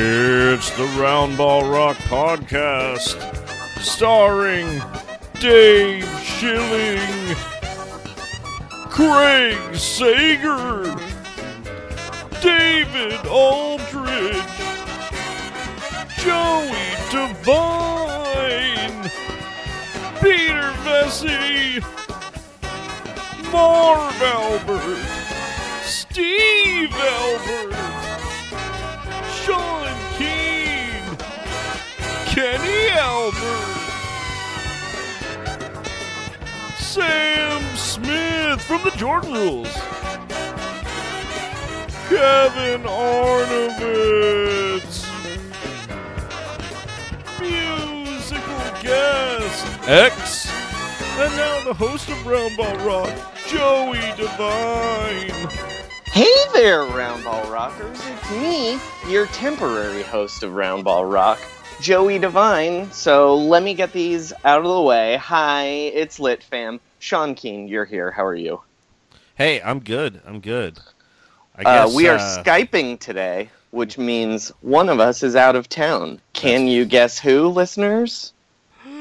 It's the Roundball Rock Podcast, starring Dave Schilling, Craig Sager, David Aldridge, Joey Devine, Peter Vecsey, Marv Albert, Steve Albert. Sean Kenny Albert, Sam Smith from the Jordan Rules, Kevin Arnovitz, musical guest X, and now the host of Roundball Rock, Joey Devine. Hey there, Roundball Rockers. It's me, your temporary host of Roundball Rock, Joey Devine. So let me get these out of the way. Hi, it's Lit Fam. Sean Keen, you're here. How are you? Hey, I'm good. I'm good. I Uh, guess we are uh, Skyping today, which means one of us is out of town. Can you guess who, listeners?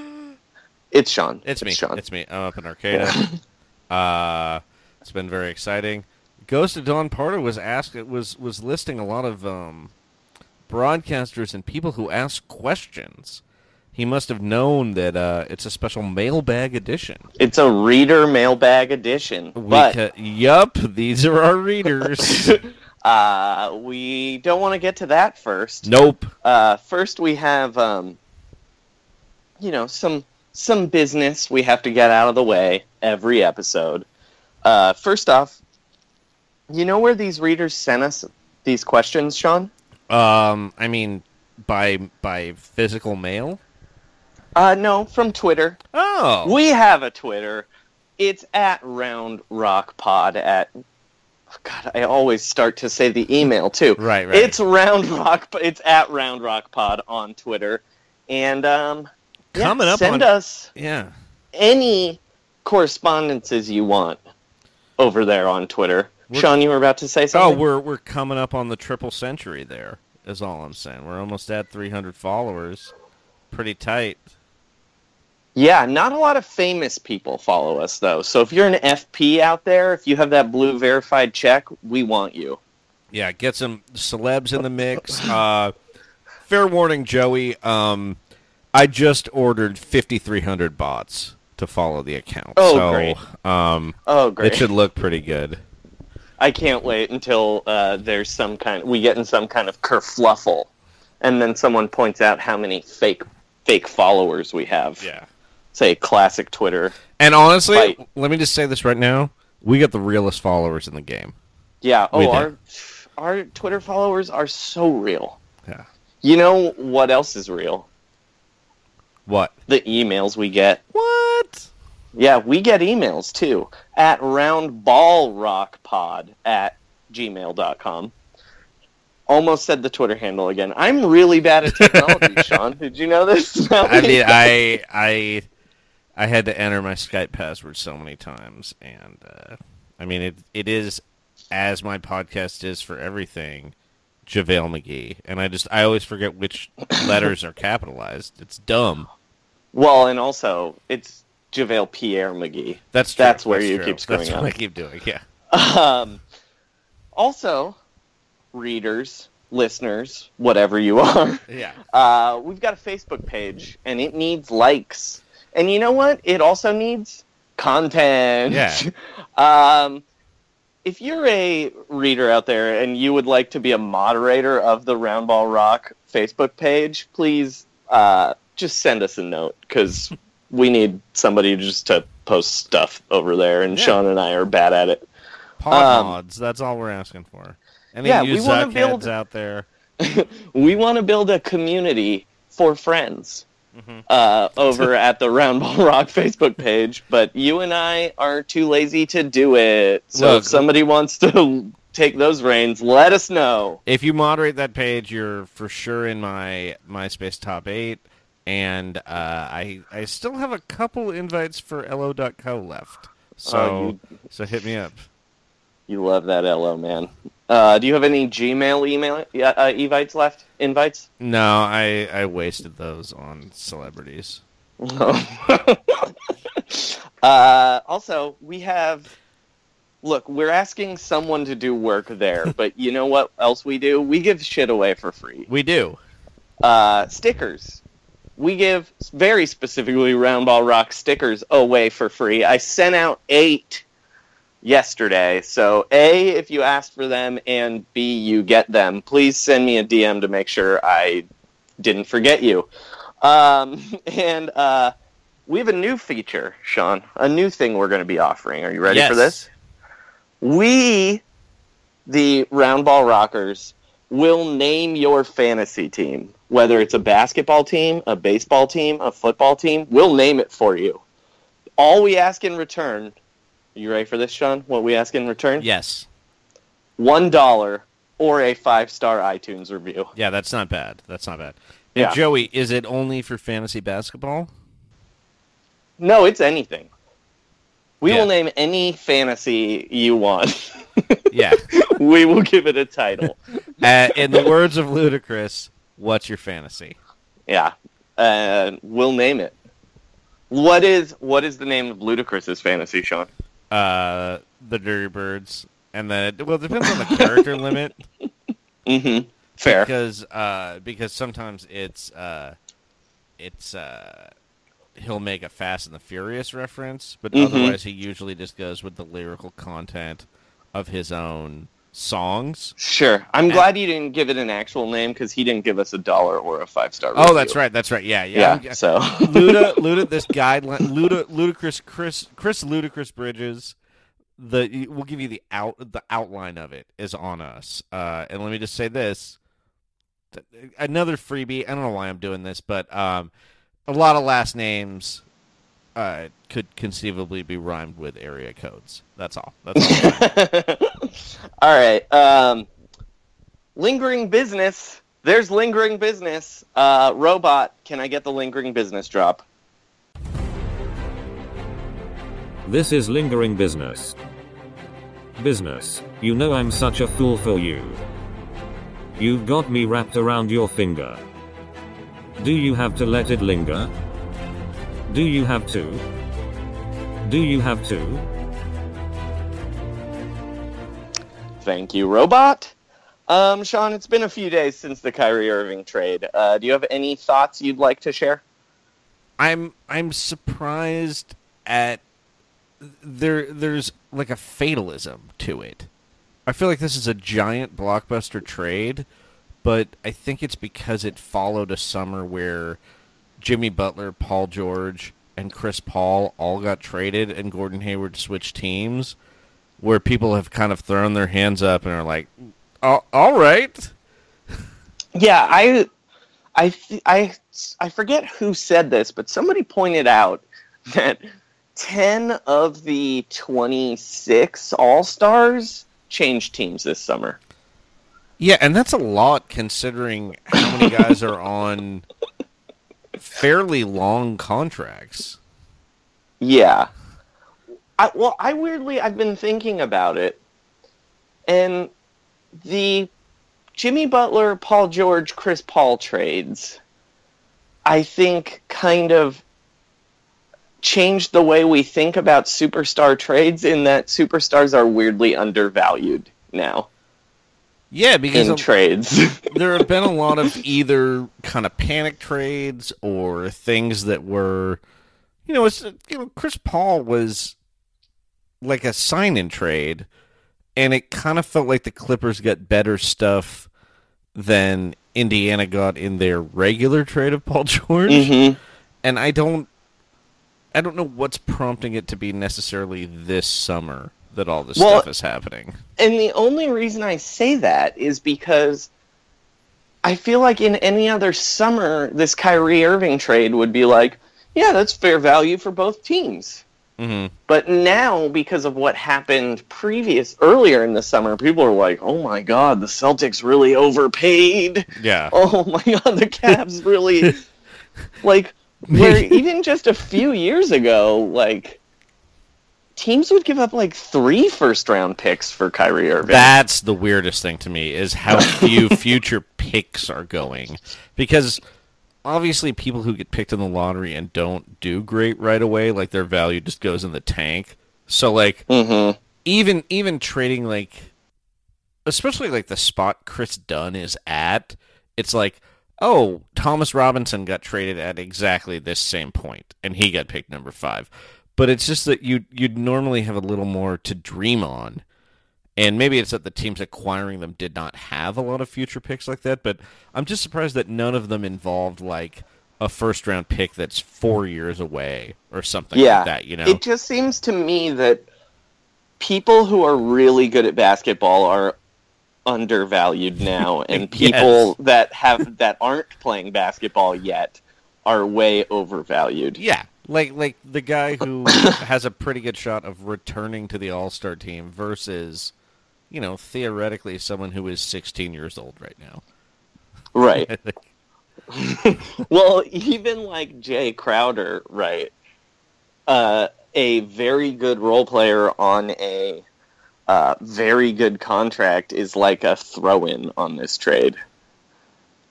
It's Sean. It's me. Sean. It's me. I'm up in Arcata. uh, it's been very exciting. Ghost of Dawn Parter was asked. It was was listing a lot of um, broadcasters and people who ask questions. He must have known that uh, it's a special mailbag edition. It's a reader mailbag edition. We But ca- yup, these are our readers. uh, we don't want to get to that first. nope. Uh, first, we have, um, you know, some some business we have to get out of the way every episode. Uh, first off, you know where these readers sent us these questions, Sean? Um, I mean, by by physical mail. Uh, no, from Twitter. Oh, We have a Twitter. It's at Round Rock Pod. At God, I always start to say the email too. Right, right. It's Round Rock. It's at Round Rock Pod on Twitter, and um, yeah, Coming up send on- us yeah. any correspondences you want over there on Twitter. We're- Sean, you were about to say something. Oh, we're we're coming up on the triple century. There is all I'm saying. We're almost at 300 followers. Pretty tight. Yeah, not a lot of famous people follow us though. So if you're an FP out there, if you have that blue verified check, we want you. Yeah, get some celebs in the mix. Uh, fair warning, Joey. Um, I just ordered 5,300 bots to follow the account. Oh, so, great. Um, Oh, great! it should look pretty good. I can't wait until uh, there's some kind. We get in some kind of kerfluffle, and then someone points out how many fake fake followers we have. Yeah. Say classic Twitter. And honestly, Fight. let me just say this right now: we got the realest followers in the game. Yeah. Oh, our our Twitter followers are so real. Yeah. You know what else is real? What? The emails we get. What? Yeah, we get emails too at roundballrockpod at gmail.com. Almost said the Twitter handle again. I'm really bad at technology, Sean. Did you know this? I mean, I I I had to enter my Skype password so many times, and uh, I mean it it is as my podcast is for everything. JaVale McGee, and I just I always forget which letters are capitalized. It's dumb. Well, and also it's JaVale Pierre McGee. That's true. That's where That's you true. keep screwing That's up. what I keep doing. Yeah. Um, also, readers, listeners, whatever you are, Yeah. uh, we've got a Facebook page, and it needs likes. And you know what? It also needs content. Yeah. um, if you're a reader out there and you would like to be a moderator of the Roundball Rock Facebook page, please uh, just send us a note because we need somebody just to post stuff over there, and Yeah. Sean and I are bad at it. Pod Um, mods. That's all we're asking for. Any yeah, we wanna build- out there? we want to build a community for friends Mm-hmm. uh, over at the Roundball Rock Facebook page, but you and I are too lazy to do it. So Look- if somebody wants to take those reins, let us know. If you moderate that page, you're for sure in my MySpace top eight. And uh, I I still have a couple invites for Ello.co left. So Oh, so hit me up. You love that LO man. Uh, do you have any Gmail email yeah, uh, evites left? Invites? No, I I wasted those on celebrities. Uh, also, we have. Look, we're asking someone to do work there, but you know what else we do? We give shit away for free. We do. uh, stickers. We give very specifically Roundball Rock stickers away for free. I sent out eight yesterday. So, A, if you asked for them, and B, you get them, please send me a DM to make sure I didn't forget you. Um, and uh, we have a new feature, Sean, a new thing we're going to be offering. Are you ready Yes. for this? We, the Roundball Rockers, will name your fantasy team. Whether it's a basketball team, a baseball team, a football team, we'll name it for you. All we ask in return, Are you ready for this, Sean? What we ask in return? Yes. One dollar or a five star iTunes review. Yeah, that's not bad. That's not bad. Now, Yeah. Joey, is it only for fantasy basketball? No, it's anything. We Yeah. will name any fantasy you want. Yeah. we will give it a title. uh, in the words of Ludacris, what's your fantasy? Yeah, uh, we'll name it. What is what is the name of Ludacris's fantasy, Sean? Uh, the Dirty Birds, and then well, it depends on the character limit. Mm-hmm. Fair. because uh, because sometimes it's uh, it's uh, he'll make a Fast and the Furious reference, but Mhm. otherwise he usually just goes with the lyrical content of his own songs. Sure. I'm glad you didn't give it an actual name because he didn't give us a dollar or a five star. Oh, that's right, that's right. Yeah, yeah. Yeah. So Luda, Luda, this guideline, Luda, Ludacris, Chris, Chris, Ludacris Bridges. The we'll give you the out the outline of it is on us. Uh, and let me just say this: another freebie. I don't know why I'm doing this, but um, a lot of last names uh, could conceivably be rhymed with area codes. That's all. That's all. all right. Um, lingering business. There's lingering business. Uh, robot, can I get the lingering business drop? This is lingering business. Business, you know I'm such a fool for you. You've got me wrapped around your finger. Do you have to let it linger? Do you have to? Do you have to? Thank you, robot. Um, Sean, it's been a few days since the Kyrie Irving trade. Uh, do you have any thoughts you'd like to share? I'm I'm surprised at there there's like a fatalism to it. I feel like this is a giant blockbuster trade, but I think it's because it followed a summer where Jimmy Butler, Paul George, and Chris Paul all got traded and Gordon Hayward switched teams, where people have kind of thrown their hands up and are like, "All all right." Yeah, I, I, I, I forget who said this, but somebody pointed out that ten of the twenty-six All Stars changed teams this summer. Yeah, and that's a lot considering how many guys are on fairly long contracts. Yeah. I, well, I weirdly I've been thinking about it, and the Jimmy Butler, Paul George, Chris Paul trades, I think, kind of changed the way we think about superstar trades. In that superstars are weirdly undervalued now. Yeah, because in of- trades. there have been a lot of either kind of panic trades or things that were, you know, it's you know, Chris Paul was like a sign-in trade, and it kind of felt like the Clippers got better stuff than Indiana got in their regular trade of Paul George, Mhm. and I don't, I don't know what's prompting it to be necessarily this summer that all this Well- stuff is happening. And the only reason I say that is because I feel like in any other summer, this Kyrie Irving trade would be like, yeah, that's fair value for both teams. Mm-hmm. But now, because of what happened previous earlier in the summer, people are like, "Oh my God, the Celtics really overpaid." Yeah. Oh my God, the Cavs really like. Where even just a few years ago, like teams would give up like three first round picks for Kyrie Irving. That's the weirdest thing to me is how few future picks are going. Because obviously people who get picked in the lottery and don't do great right away, like their value just goes in the tank. So like Mhm. even even trading like especially like the spot Kris Dunn is at, it's like, oh, Thomas Robinson got traded at exactly this same point and he got picked number 5. But it's just that you you'd normally have a little more to dream on. And maybe it's that the teams acquiring them did not have a lot of future picks like that, but I'm just surprised that none of them involved like a first round pick that's 4 years away or something yeah, like that, you know. It just seems to me that people who are really good at basketball are undervalued now, and people that have that aren't playing basketball yet are way overvalued. Yeah, like like the guy who has a pretty good shot of returning to the All Star team versus, you know, theoretically someone who is 16 years old right now. Right. well, even like Jae Crowder, right? Uh, a very good role player on a uh, very good contract is like a throw-in on this trade.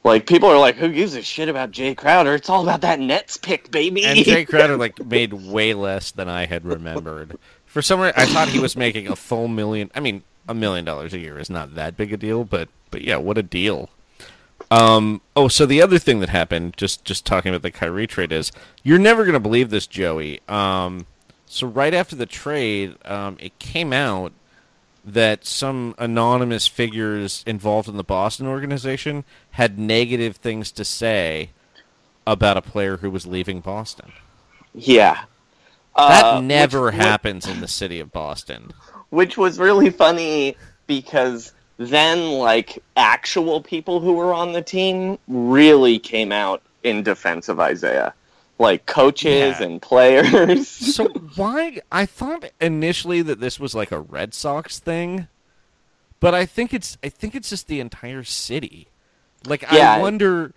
Like people are like, "Who gives a shit about Jae Crowder? It's all about that Nets pick, baby." and Jae Crowder like made way less than I had remembered. For some reason, I thought he was making a full million. I mean, a million dollars a year is not that big a deal, but but yeah, what a deal. Um. Oh, so the other thing that happened, just just talking about the Kyrie trade, is you're never gonna believe this, Joey. Um. So right after the trade, um, it came out that some anonymous figures involved in the Boston organization had negative things to say about a player who was leaving Boston. yeah. That Uh, never which- happens in the city of Boston. which was really funny because then like actual people who were on the team really came out in defense of Isaiah, like coaches Yeah. and players. So why? I thought initially that this was like a Red Sox thing, but I think it's I think it's just the entire city. Like Yeah. I wonder,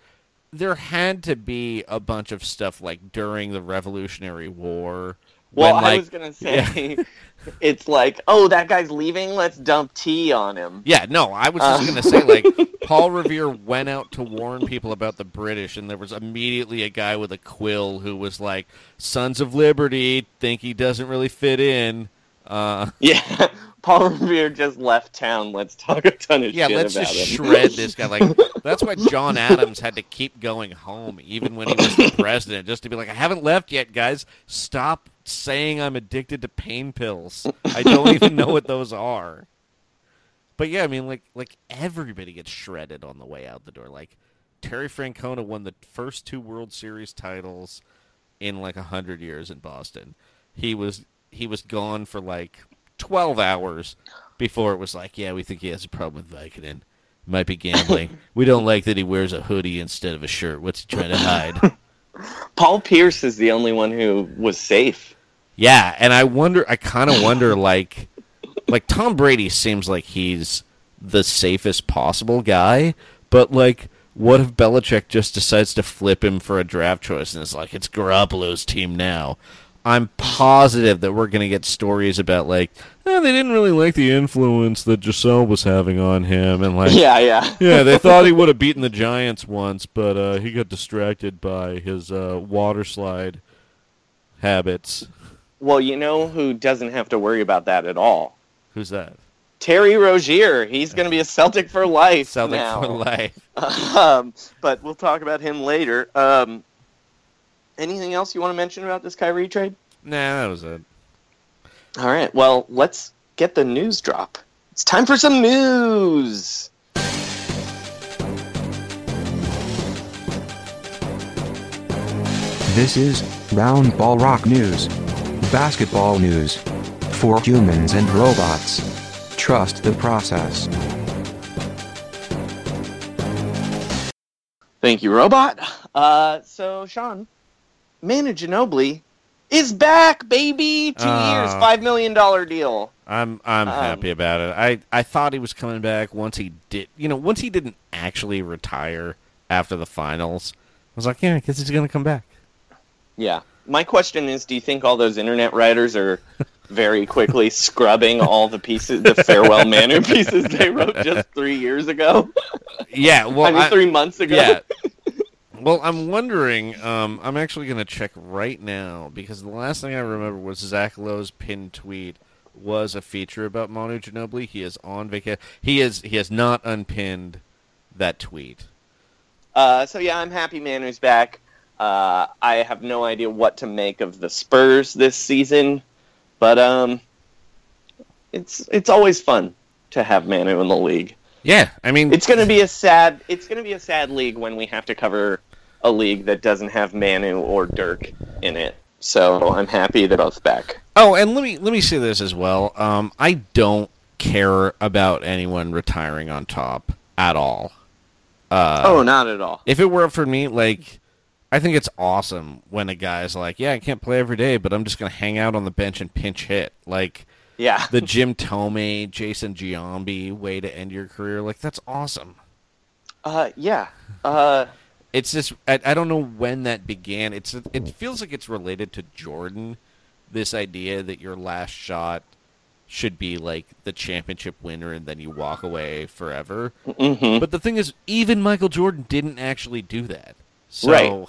there had to be a bunch of stuff like during the Revolutionary War. Well, when, I was gonna say it's like, oh, that guy's leaving. Let's dump tea on him. Yeah, no, I was just Uh. gonna say like Paul Revere went out to warn people about the British, and there was immediately a guy with a quill who was like, "Sons of Liberty think he doesn't really fit in." Uh, Yeah, Paul Revere just left town. Let's talk a ton of yeah, shit let's just him. shred this guy. Like that's why John Adams had to keep going home, even when he was the president, just to be like, "I haven't left yet, guys. Stop saying I'm addicted to pain pills. I don't even know what those are." But yeah, I mean, like like everybody gets shredded on the way out the door. Like Terry Francona won the first two World Series titles. in like a hundred years in Boston. He was he was gone for like twelve hours before it was like, yeah, we think he has a problem with Vicodin. Might be gambling. we don't like that he wears a hoodie instead of a shirt. What's he trying to hide? Paul Pierce is the only one who was safe. Yeah, and I wonder. I kind of wonder, like, like Tom Brady seems like he's the safest possible guy, but like, what if Belichick just decides to flip him for a draft choice and it's like it's Garoppolo's team now? I'm positive that we're going to get stories about like eh, they didn't really like the influence that Gisele was having on him, and like Yeah, yeah. yeah, they thought he would have beaten the Giants once, but uh, he got distracted by his uh, water slide habits. Well, you know who doesn't have to worry about that at all? Who's that? Terry Rozier. He's going to be a Celtic for life Celtic now. for life. um, but we'll talk about him later. Um, anything else you want to mention about this Kyrie trade? Nah, that was it. All right. Well, let's get the news drop. It's time for some news. This is Round Ball Rock News. Basketball news. For humans and robots. Trust the process. Thank you, robot. Uh, so, Sean, Manu Ginobili is back, baby. Two Oh. years, five million dollar deal. I'm I'm Um, happy about it. I I thought he was coming back once he did. You know, once he didn't actually retire after the finals. I was like, yeah, I guess he's gonna come back. Yeah. My question is, do you think all those internet writers are very quickly scrubbing all the pieces, the farewell Manu pieces they wrote just three years ago? Yeah, well, I mean, I- three months ago. Yeah. Well, I'm wondering. Um, I'm actually going to check right now because the last thing I remember was Zach Lowe's pinned tweet was a feature about Manu Ginobili. He is on vacation. He is. He has not unpinned that tweet. Uh, so yeah, I'm happy Manu's back. Uh, I have no idea what to make of the Spurs this season, but um, it's it's always fun to have Manu in the league. Yeah, I mean, It's going to be a sad it's going to be a sad league when we have to cover a league that doesn't have Manu or Dirk in it. So I'm happy they're both back. Oh, and let me let me say this as well. Um, I don't care about anyone retiring on top at all. Uh, oh, not at all. If it were up for me, like, I think it's awesome when a guy's like, "Yeah, I can't play every day, but I'm just gonna hang out on the bench and pinch hit." Like, Yeah. the Jim Thome, Jason Giambi way to end your career. Like, that's awesome. Uh, yeah. Uh, It's just I, I don't know when that began. It's it feels like it's related to Jordan. This idea that your last shot should be like the championship winner and then you walk away forever. Mhm. But the thing is, even Michael Jordan didn't actually do that. So Right.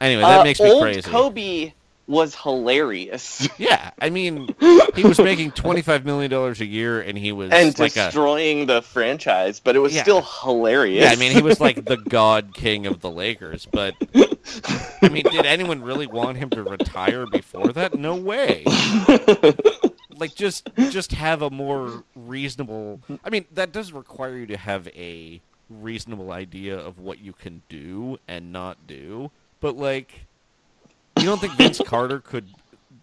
Anyway, that uh, makes me old crazy. Kobe was hilarious Yeah, I mean, he was making twenty five million dollars a year, and he was and like a destroying the franchise, but it was Yeah. still hilarious. Yeah, I mean, he was like the god king of the Lakers, but I mean, did anyone really want him to retire before that? No way. Like just just have a more reasonable I mean, that does require you to have a reasonable idea of what you can do and not do. But like you don't think Vince Carter could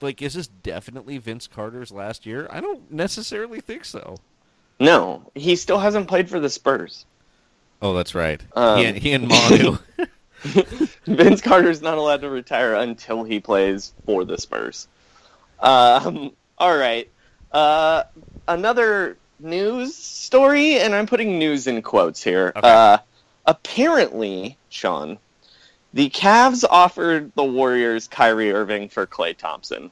like is this definitely Vince Carter's last year? I don't necessarily think so. no, he still hasn't played for the Spurs. Oh, that's right. Um, he, and, he and Manu. Vince Carter's not allowed to retire until he plays for the Spurs. Um, all right. Uh, another news story, and I'm putting news in quotes here. Uh, apparently, Sean, the Cavs offered the Warriors Kyrie Irving for Klay Thompson.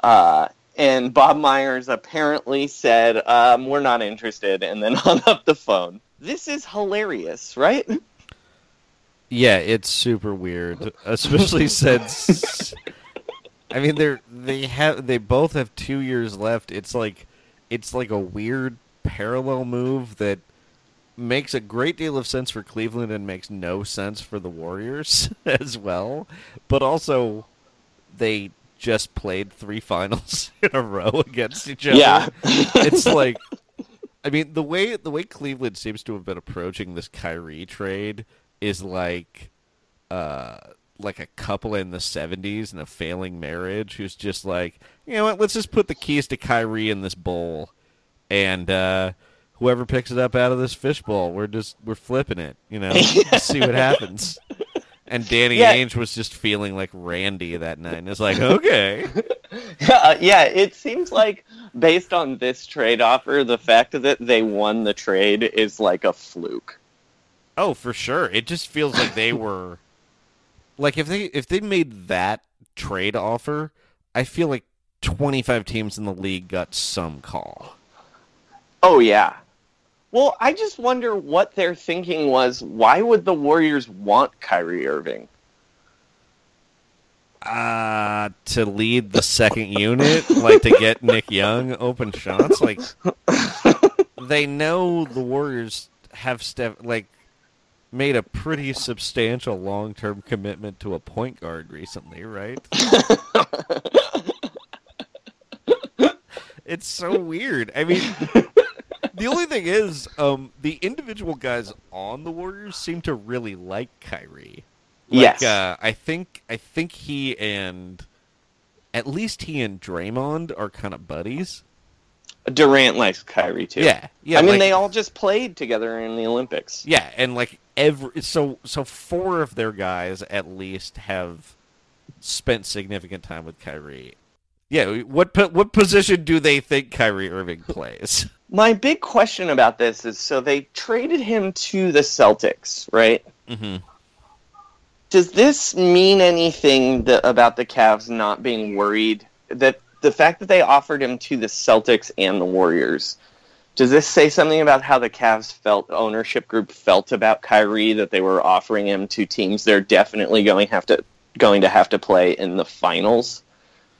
Uh, and Bob Myers apparently said, um, We're not interested, and then hung up the phone. This is hilarious, right? Yeah, it's super weird, especially since I mean they're they have they both have 2 years left. It's like it's like a weird parallel move that makes a great deal of sense for Cleveland and makes no sense for the Warriors as well. But also they just played 3 finals in a row against each other. Yeah. it's like I mean, the way the way Cleveland seems to have been approaching this Kyrie trade is like, uh, like a couple in the 70s in a failing marriage who's just like, you know what, let's just put the keys to Kyrie in this bowl and uh whoever picks it up out of this fishbowl, we're just we're flipping it, you know, see what happens. And Danny Yeah. Ainge was just feeling like Randy that night. And it's like, okay. Uh, yeah, it seems like based on this trade offer, the fact that they won the trade is like a fluke. Oh, for sure. It just feels like they were like if they if they made that trade offer, I feel like 25 teams in the league got some call. Oh yeah. Well, I just wonder what their thinking was. Why would the Warriors want Kyrie Irving? Uh to lead the second unit, like to get Nick Young open shots, like they know the Warriors have Steph like made a pretty substantial long-term commitment to a point guard recently, right? it's so weird. I mean, the only thing is, um, the individual guys on the Warriors seem to really like Kyrie. Like, Yes. uh, I think I think he and at least he and Draymond are kind of buddies. Durant likes Kyrie too. Yeah, yeah, I mean, like- they all just played together in the Olympics. Yeah, and like every so so four of their guys at least have spent significant time with Kyrie. Yeah, what what position do they think Kyrie Irving plays? My big question about this is so they traded him to the Celtics, right? Mm-hmm. Does this mean anything that, about the Cavs not being worried that the fact that they offered him to the Celtics and the Warriors? Does this say something about how the Cavs felt ownership group felt about Kyrie that they were offering him to teams they're definitely going have to going to have to play in the finals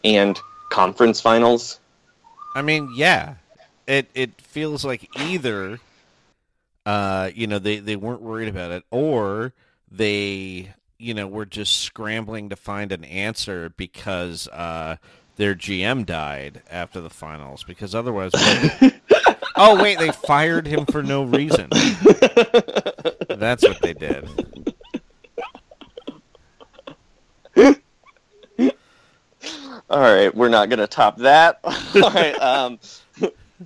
and conference finals? I mean, yeah, it it feels like either, uh, you know, they they weren't worried about it, or they, you know, were just scrambling to find an answer because uh, their GM died after the finals. Because otherwise, oh wait, they fired him for no reason. That's what they did. All right, we're not going to top that. All right, um,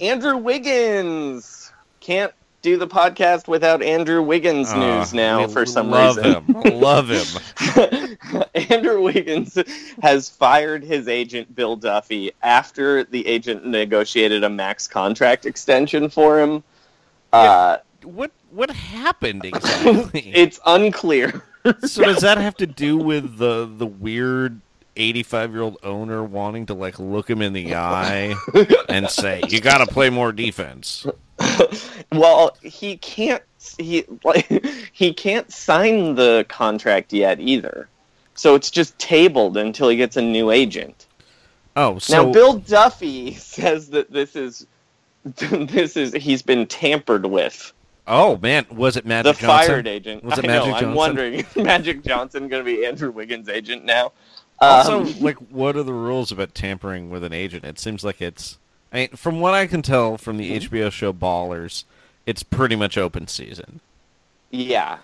Andrew Wiggins can't do the podcast without Andrew Wiggins Uh, news now we for some love reason. him. Love him. Andrew Wiggins has fired his agent Bill Duffy after the agent negotiated a max contract extension for him. Uh, What what happened exactly? it's unclear. so does that have to do with the the weird 85 year old owner wanting to like look him in the eye and say you got to play more defense well, he can't. He like he can't sign the contract yet either. So it's just tabled until he gets a new agent. oh so now, Bill Duffy says that this is this is he's been tampered with. oh man was it The magic johnson fired agent. was it I magic know. johnson I'm wondering, Magic Johnson going to be Andrew Wiggins' agent now? Also Um, like what are the rules about tampering with an agent it seems like it's i mean from what i can tell from the Mm-hmm. hbo show ballers it's pretty much open season Yeah.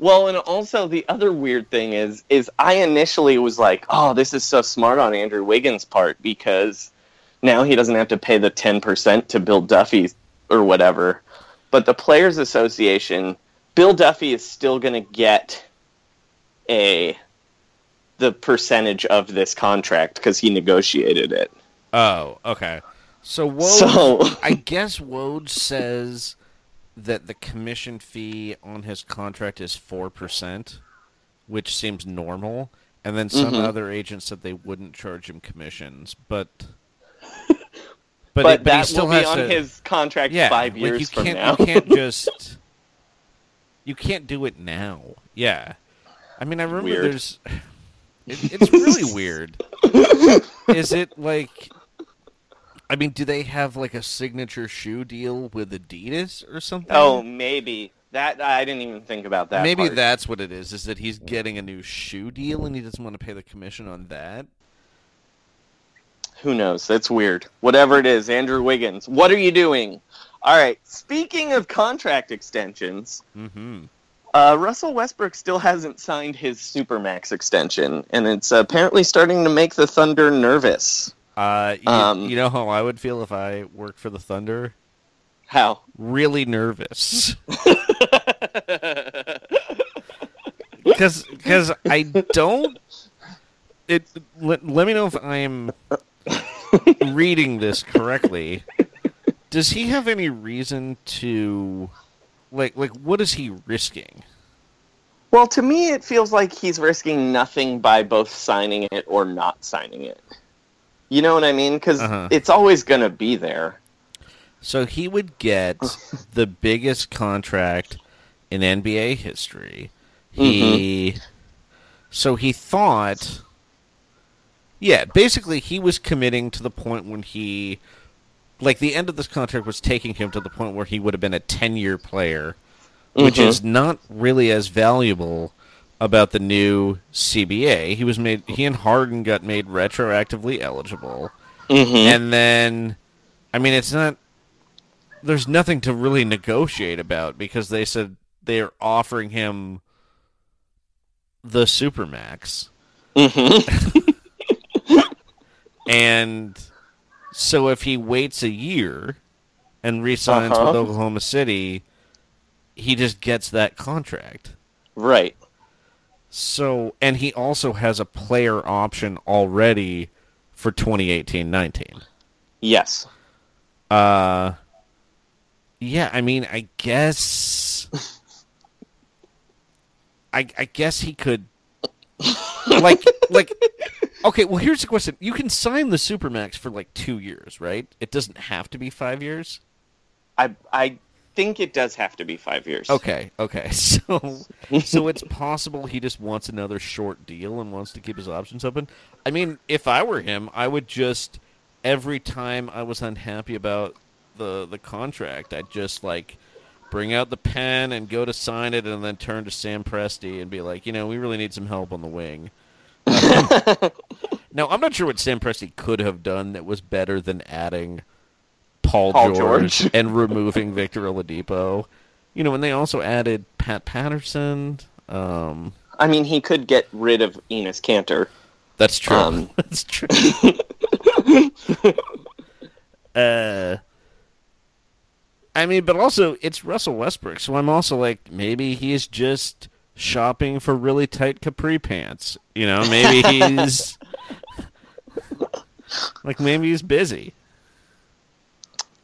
Well, and also the other weird thing is is I initially was like, "Oh, this is so smart on Andrew Wiggins' part because now he doesn't have to pay the 10% to Bill Duffy or whatever." But the Players Association, Bill Duffy is still going to get a the percentage of this contract because he negotiated it. Oh, okay. So Woj, So- I guess Woj says that the commission fee on his contract is four percent, which seems normal. And then some Mhm. other agents said they wouldn't charge him commissions, but But, but, he that still will be on to, his contract yeah, 5 like, years you from can't, now. You can't just you can't do it now. Yeah, I mean, I remember Weird. there's it, it's really weird. Is it like? I mean, do they have like a signature shoe deal with Adidas or something? oh, maybe. That I didn't even think about that. maybe part. that's what it is. Is that he's getting a new shoe deal and he doesn't want to pay the commission on that? Who knows? That's weird. Whatever it is, Andrew Wiggins, what are you doing? All right. Speaking of contract extensions, Mm-hmm. Uh, Russell Westbrook still hasn't signed his Supermax extension, and it's apparently starting to make the Thunder nervous. Uh, you, Um, you know how I would feel if I worked for the Thunder? How? Really nervous. Because because I don't. It let, let me know if I'm reading this correctly. Does he have any reason to like like what is he risking? Well, to me, it feels like he's risking nothing by both signing it or not signing it. You know what I mean? Because Uh-huh. it's always going to be there. So he would get the biggest contract in NBA history. He so he thought Yeah, basically he was committing to the point when he like the end of this contract was taking him to the point where he would have been a 10-year player, which Mhm. is not really as valuable about the new CBA. He was made he and Harden got made retroactively eligible. Mhm. And then I mean it's not there's nothing to really negotiate about because they said they're offering him the supermax. Mm-hmm. and so if he waits a year and resigns Uh-huh. with Oklahoma City, he just gets that contract. Right. So and he also has a player option already for 2018-19. Yes. Uh yeah, I mean, I guess I I guess he could like like okay, well here's the question. You can sign the supermax for like 2 years, right? It doesn't have to be 5 years. I I think it does have to be five years. Okay, okay. So so it's possible he just wants another short deal and wants to keep his options open. I mean, if I were him, I would just every time I was unhappy about the the contract, I'd just like bring out the pen and go to sign it and then turn to Sam Presti and be like, you know, we really need some help on the wing. now, I'm not sure what Sam Presti could have done that was better than adding Paul, Paul George, George. and removing Victor Oladipo. You know, and they also added Pat Patterson. Um, I mean, he could get rid of Enes Kanter. that's true. Um, that's true. uh, I mean, but also it's Russell Westbrook, so I'm also like, maybe he's just shopping for really tight capri pants. You know, maybe he's like maybe he's busy.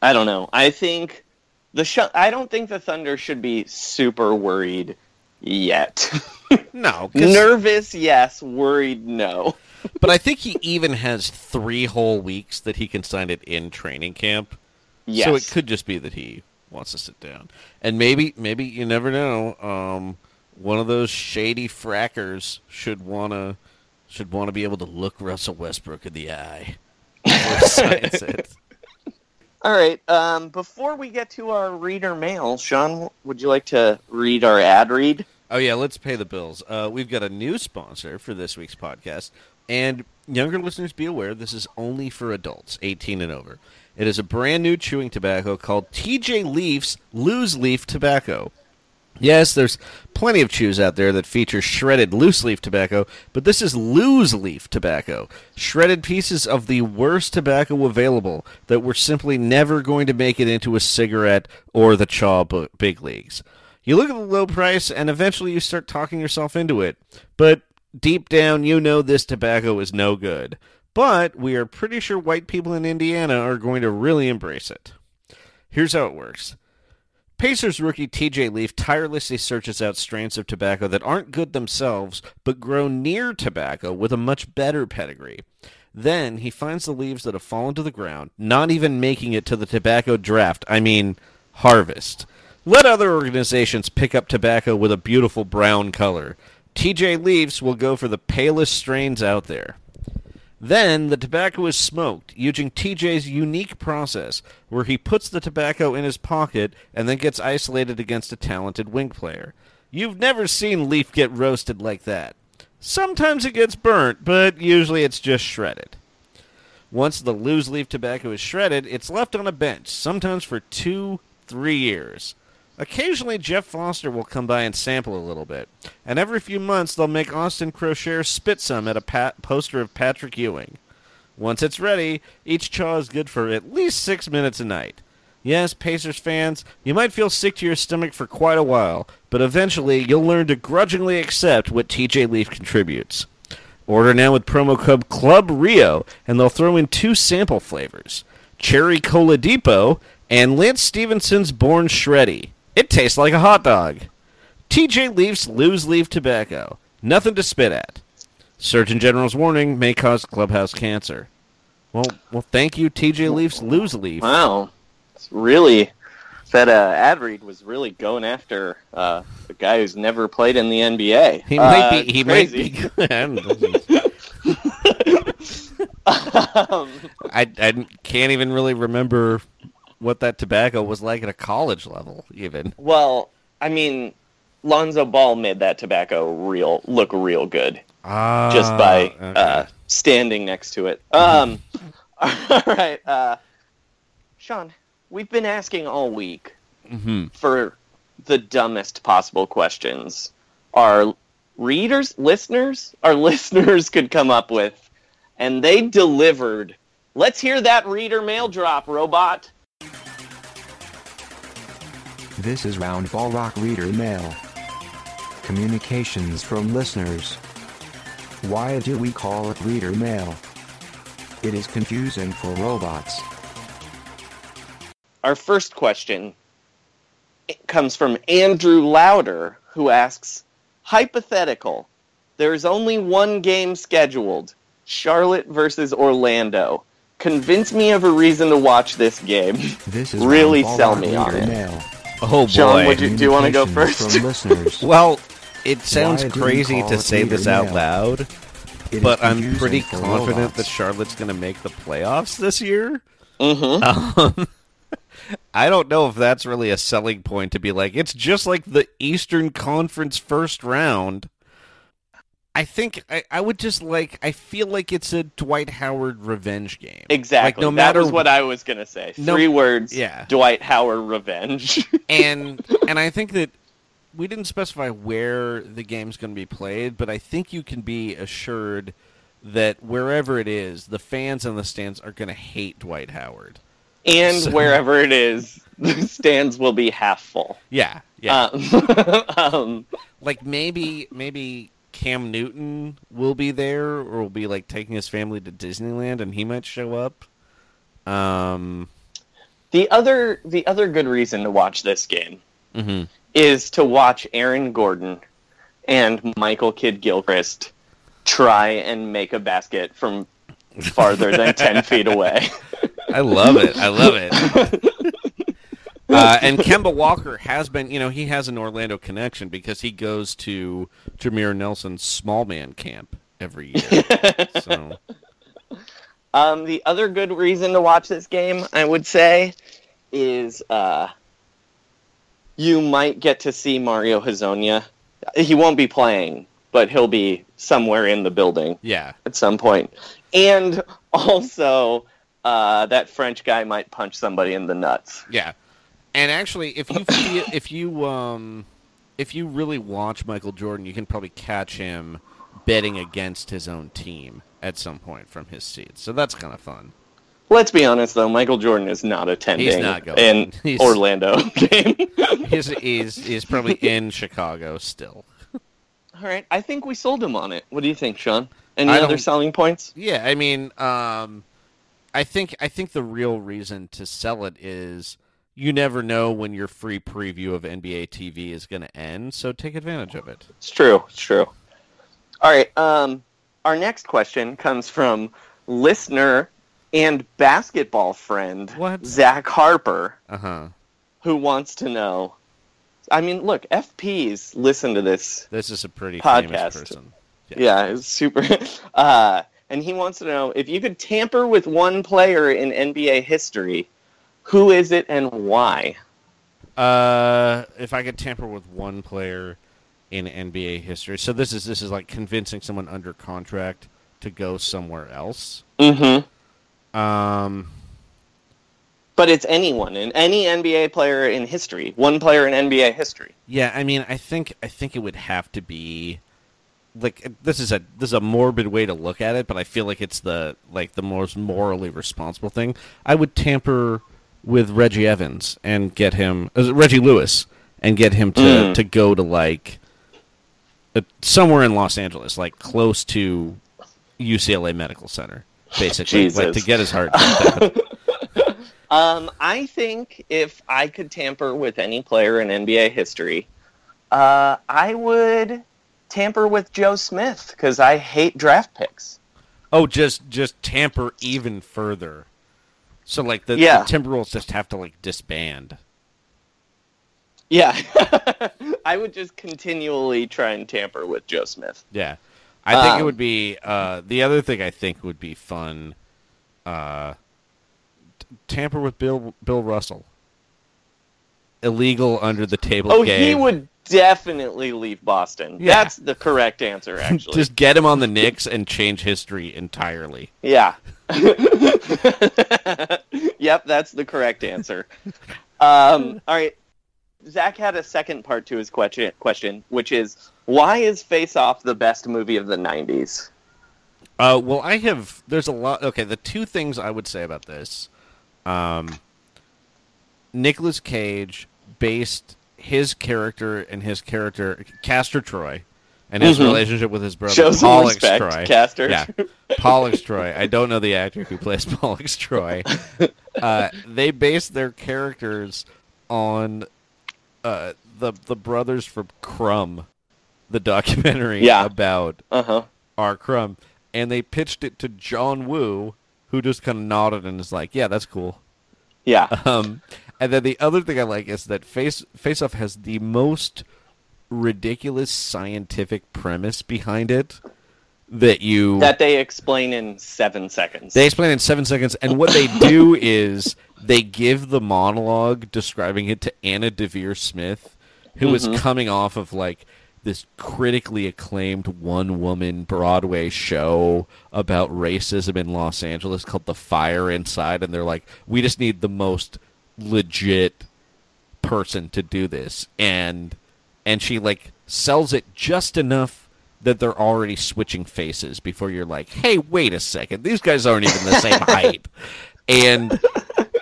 I don't know. I think the sh- I don't think the Thunder should be super worried yet. No, Nervous, yes. Worried, no. but I think he even has three whole weeks that he can sign it in training camp. Yes. So it could just be that he wants to sit down, and maybe, maybe you never know. Um, one of those shady frackers should wanna should want to be able to look Russell Westbrook in the eye. before he signs it. All right. Um, before we get to our reader mail, Sean, would you like to read our ad read? Oh yeah, let's pay the bills. Uh, we've got a new sponsor for this week's podcast, and younger listeners be aware this is only for adults, 18 and over. It is a brand new chewing tobacco called TJ Leaf's Loose Leaf Tobacco. Yes, there's plenty of chews out there that feature shredded loose leaf tobacco, but this is loose leaf tobacco. Shredded pieces of the worst tobacco available that were simply never going to make it into a cigarette or the chaw big leagues. You look at the low price and eventually you start talking yourself into it. But deep down, you know this tobacco is no good. But we are pretty sure white people in Indiana are going to really embrace it. Here's how it works. Pacers rookie TJ Leaf tirelessly searches out strains of tobacco that aren't good themselves, but grow near tobacco with a much better pedigree. Then he finds the leaves that have fallen to the ground, not even making it to the tobacco draft, I mean, harvest. Let other organizations pick up tobacco with a beautiful brown color. TJ Leafs will go for the palest strains out there. Then the tobacco is smoked using TJ's unique process where he puts the tobacco in his pocket and then gets isolated against a talented wing player. You've never seen leaf get roasted like that. Sometimes it gets burnt, but usually it's just shredded. Once the loose leaf tobacco is shredded, it's left on a bench, sometimes for two, three years. Occasionally, Jeff Foster will come by and sample a little bit, and every few months they'll make Austin Croshere spit some at a pat- poster of Patrick Ewing. Once it's ready, each chaw is good for at least six minutes a night. Yes, Pacers fans, you might feel sick to your stomach for quite a while, but eventually you'll learn to grudgingly accept what TJ Leaf contributes. Order now with promo code Club Rio, and they'll throw in two sample flavors: Cherry Cola Depot and Lance Stephenson's Born Shreddy. It tastes like a hot dog. TJ Leaf's Lose Leaf Tobacco. Nothing to spit at. Surgeon General's warning may cause clubhouse cancer. Well, well, thank you, TJ Leaf's Lose Leaf. Wow, it's really that uh, ad read was really going after uh, a guy who's never played in the NBA. He might Uh, be. He crazy. might be. good. I don't know. um, I, I can't even really remember what that tobacco was like at a college level, even. well, I mean, Lonzo Ball made that tobacco real look real good Ah, just by okay. uh, standing next to it. Um, all right, uh, Sean, we've been asking all week Mhm. for the dumbest possible questions our readers, listeners, our listeners could come up with, and they delivered. Let's hear that reader mail drop, robot. This is Roundball Rock Reader Mail. Communications from listeners. Why do we call it Reader Mail? It is confusing for robots. Our first question comes from Andrew Louder, who asks Hypothetical. There's only one game scheduled Charlotte versus Orlando. Convince me of a reason to watch this game. This is Really sell me on it. Mail. Oh boy. Sean, would you, do you want to go first? Listeners. Well, it sounds Why do we crazy to say this out Mail? loud, It is but I'm pretty confident robots. that Charlotte's going to make the playoffs this year. Mm-hmm. Um, I don't know if that's really a selling point to be like it's just like the Eastern Conference first round. I think I, I would just like I feel like it's a Dwight Howard revenge game. Exactly. Like no that matter was what I was gonna say. No- Three words. Yeah. Dwight Howard revenge. and and I think that we didn't specify where the game's going to be played, but I think you can be assured that wherever it is, the fans in the stands are going to hate Dwight Howard. and So- wherever it is, the stands will be half full. Yeah, yeah. Um, um, like maybe maybe Cam Newton will be there, or will be like taking his family to Disneyland, and he might show up. Um. the other the other good reason to watch this game mhm. is to watch Aaron Gordon and Michael Kidd Gilchrist try and make a basket from farther than ten feet away. I love it. I love it. Uh, and Kemba Walker has been, you know, he has an Orlando connection because he goes to Jameer Nelson's small man camp every year. so, Um, the other good reason to watch this game, I would say, is uh, you might get to see Mario Hezonja. He won't be playing, but he'll be somewhere in the building yeah. at some point. And also, uh, that French guy might punch somebody in the nuts. Yeah. And actually, if you feel, if you um if you really watch Michael Jordan, you can probably catch him betting against his own team at some point from his seat. So that's kind of fun. Let's be honest, though, Michael Jordan is not attending not going. an He's- Orlando game. He's he's, he's probably in Chicago still. All right, I think we sold him on it. What do you think, Sean? Any I other selling points? Yeah, I mean, um, I think I think the real reason to sell it is you never know when your free preview of NBA TV is going to end, so take advantage of it. It's true. It's true. All right. Um, our next question comes from listener and basketball friend What? Zach Harper, Uh huh. who wants to know. I mean, look, FPs listen to this. This is a pretty Podcast. famous person. Yeah, it's super. Uh, and he wants to know if you could tamper with one player in NBA history, who is it and why? Uh, if I could tamper with one player in NBA history, so this is this is like convincing someone under contract to go somewhere else. Mm-hmm. Um, but it's anyone in any NBA player in history, one player in NBA history. Yeah, I mean, I think I think it would have to be like this is a this is a morbid way to look at it, but I feel like it's the like the most morally responsible thing. I would tamper with Reggie Evans and get him uh, Reggie Lewis and get him to Mm. to go to like uh, somewhere in Los Angeles, like close to UCLA Medical Center, basically, like to get his heart. out. Um, I think if I could tamper with any player in NBA history, uh, I would tamper with Joe Smith because I hate draft picks. Oh, just just tamper even further. So like the, Yeah. the Timberwolves just have to like disband. Yeah, I would just continually try and tamper with Joe Smith. Yeah. I think it Um, would be uh, the other thing I think would be fun uh, tamper with Bill Bill Russell. Illegal under the table Oh, game. he would definitely leave Boston. Yeah. That's the correct answer, actually. just get him on the Knicks and change history entirely. Yeah. yep, that's the correct answer. Um, all right. Zach had a second part to his question, question, which is why is Face Off the best movie of the 90s? Uh, well, I have. There's a lot. Okay, the two things I would say about this. Um, Nicolas Cage based his character and his character Castor Troy and his Mhm. relationship with his brother Show Pollux respect, Troy. Castor. Yeah, Pollux Troy. I don't know the actor who plays Pollux Troy. Uh, they based their characters on uh, the the brothers from Crumb, the documentary Yeah. about Uh-huh. R. Crumb, and they pitched it to John Woo, who just kind of nodded and is like, "Yeah, that's cool." Yeah. Um, and then the other thing I like is that Face Face Off has the most ridiculous scientific premise behind it that you That they explain in seven seconds. they explain in seven seconds, and what they do is they give the monologue describing it to Anna Deavere Smith, who was Mhm. coming off of like this critically acclaimed one woman Broadway show about racism in Los Angeles called The Fire Inside, and they're like, we just need the most legit person to do this and and she like sells it just enough that they're already switching faces before you're like, hey, wait a second, these guys aren't even the same height. And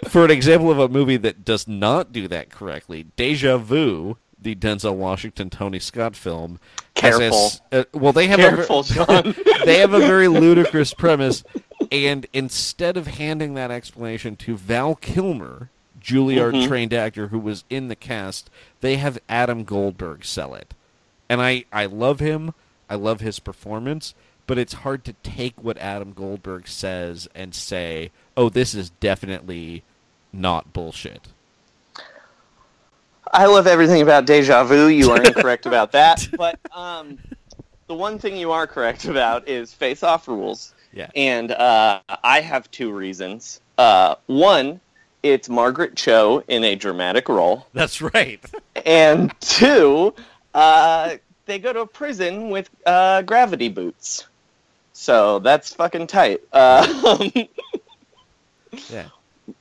for an example of a movie that does not do that correctly, Deja Vu, the Denzel Washington Tony Scott film, has a Careful. uh, well, they have Careful, a they have a very ludicrous premise, and instead of handing that explanation to Val Kilmer, Juilliard Mhm. trained actor who was in the cast, they have Adam Goldberg sell it. And I, I love him. I love his performance, but it's hard to take what Adam Goldberg says and say, "Oh, this is definitely not bullshit." I love everything about Deja Vu. You are incorrect about that. But um, the one thing you are correct about is face off rules. Yeah. And uh, I have two reasons. Uh, one, it's Margaret Cho in a dramatic role. That's right. And two, uh, they go to a prison with uh, gravity boots. So that's fucking tight. Uh, Yeah.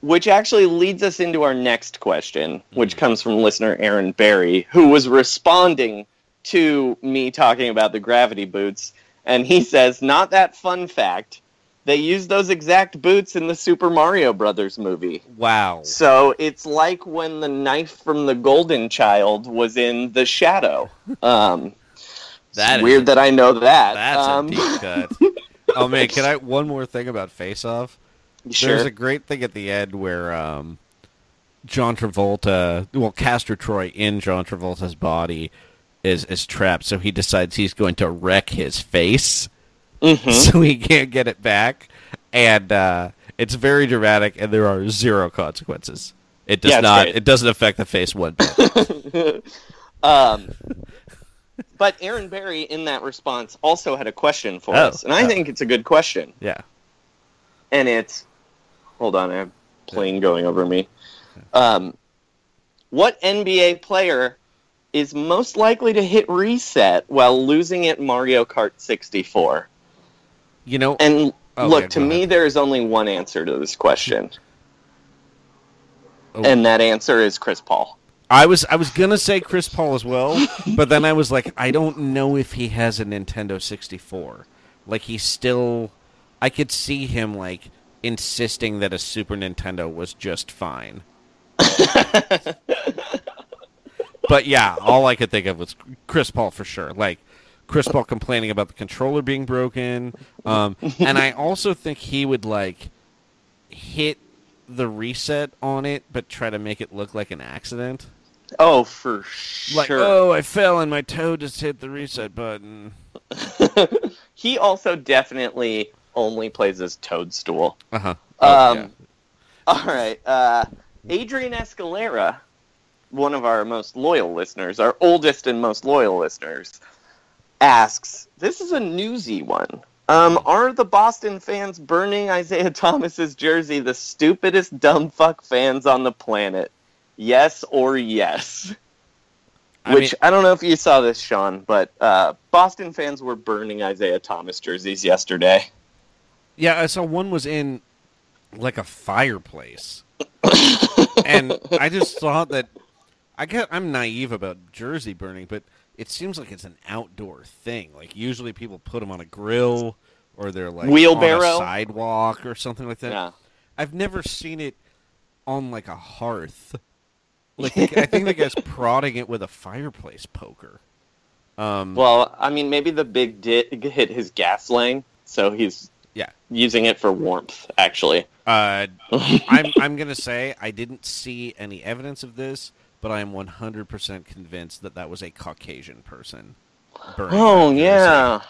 which actually leads us into our next question, which comes from listener Aaron Barry, who was responding to me talking about the gravity boots. And he says, Not that fun fact. They used those exact boots in the Super Mario Brothers movie. Wow. So it's like when the knife from the Golden Child was in The Shadow. Um, That weird that I know that. That's um, a deep cut. oh man, can I one more thing about Face Off? Sure. There's a great thing at the end where um, John Travolta, well, Castor Troy in John Travolta's body is is trapped, so he decides he's going to wreck his face, Mhm. so he can't get it back, and uh, it's very dramatic, and there are zero consequences. It does yeah, not. great. It doesn't affect the face one bit. um, but Aaron Barry, in that response, also had a question for Oh, us, and I oh. think it's a good question. yeah. And it's, hold on, I have a plane going over me. Um, what NBA player is most likely to hit reset while losing at Mario Kart 64? You know, And Oh, look, yeah, to me, ahead. there is only one answer to this question. Oh. And that answer is Chris Paul. I was I was gonna say Chris Paul as well, but then I was like, I don't know if he has a Nintendo 64. Like he's still, I could see him like insisting that a Super Nintendo was just fine. but yeah, all I could think of was Chris Paul for sure. Like Chris Paul complaining about the controller being broken, um, and I also think he would like hit the reset on it, but try to make it look like an accident. Oh, for sure. Like, oh, I fell and my toe just hit the reset button. he also definitely only plays as Toadstool. Uh huh. Um, All right. Uh, Adrian Escalera, one of our most loyal listeners, our oldest and most loyal listeners, asks this is a newsy one. Um, are the Boston fans burning Isaiah Thomas's jersey the stupidest dumb fuck fans on the planet? Yes or yes? I Which mean- I don't know if you saw this, Sean, but uh, Boston fans were burning Isaiah Thomas jerseys yesterday. Yeah, I saw one was in like a fireplace, and I just thought that I get I'm naive about jersey burning, but it seems like it's an outdoor thing. Like usually people put them on a grill or they're like on a Wheelbarrow? sidewalk or something like that. Yeah. I've never seen it on like a hearth. Like I think the guy's prodding it with a fireplace poker. Um, Well, I mean, maybe the big dig hit his gas line, so he's yeah. using it for warmth. Actually, Uh, I'm I'm gonna say I didn't see any evidence of this, but I am 100% convinced that that was a Caucasian person. oh yeah,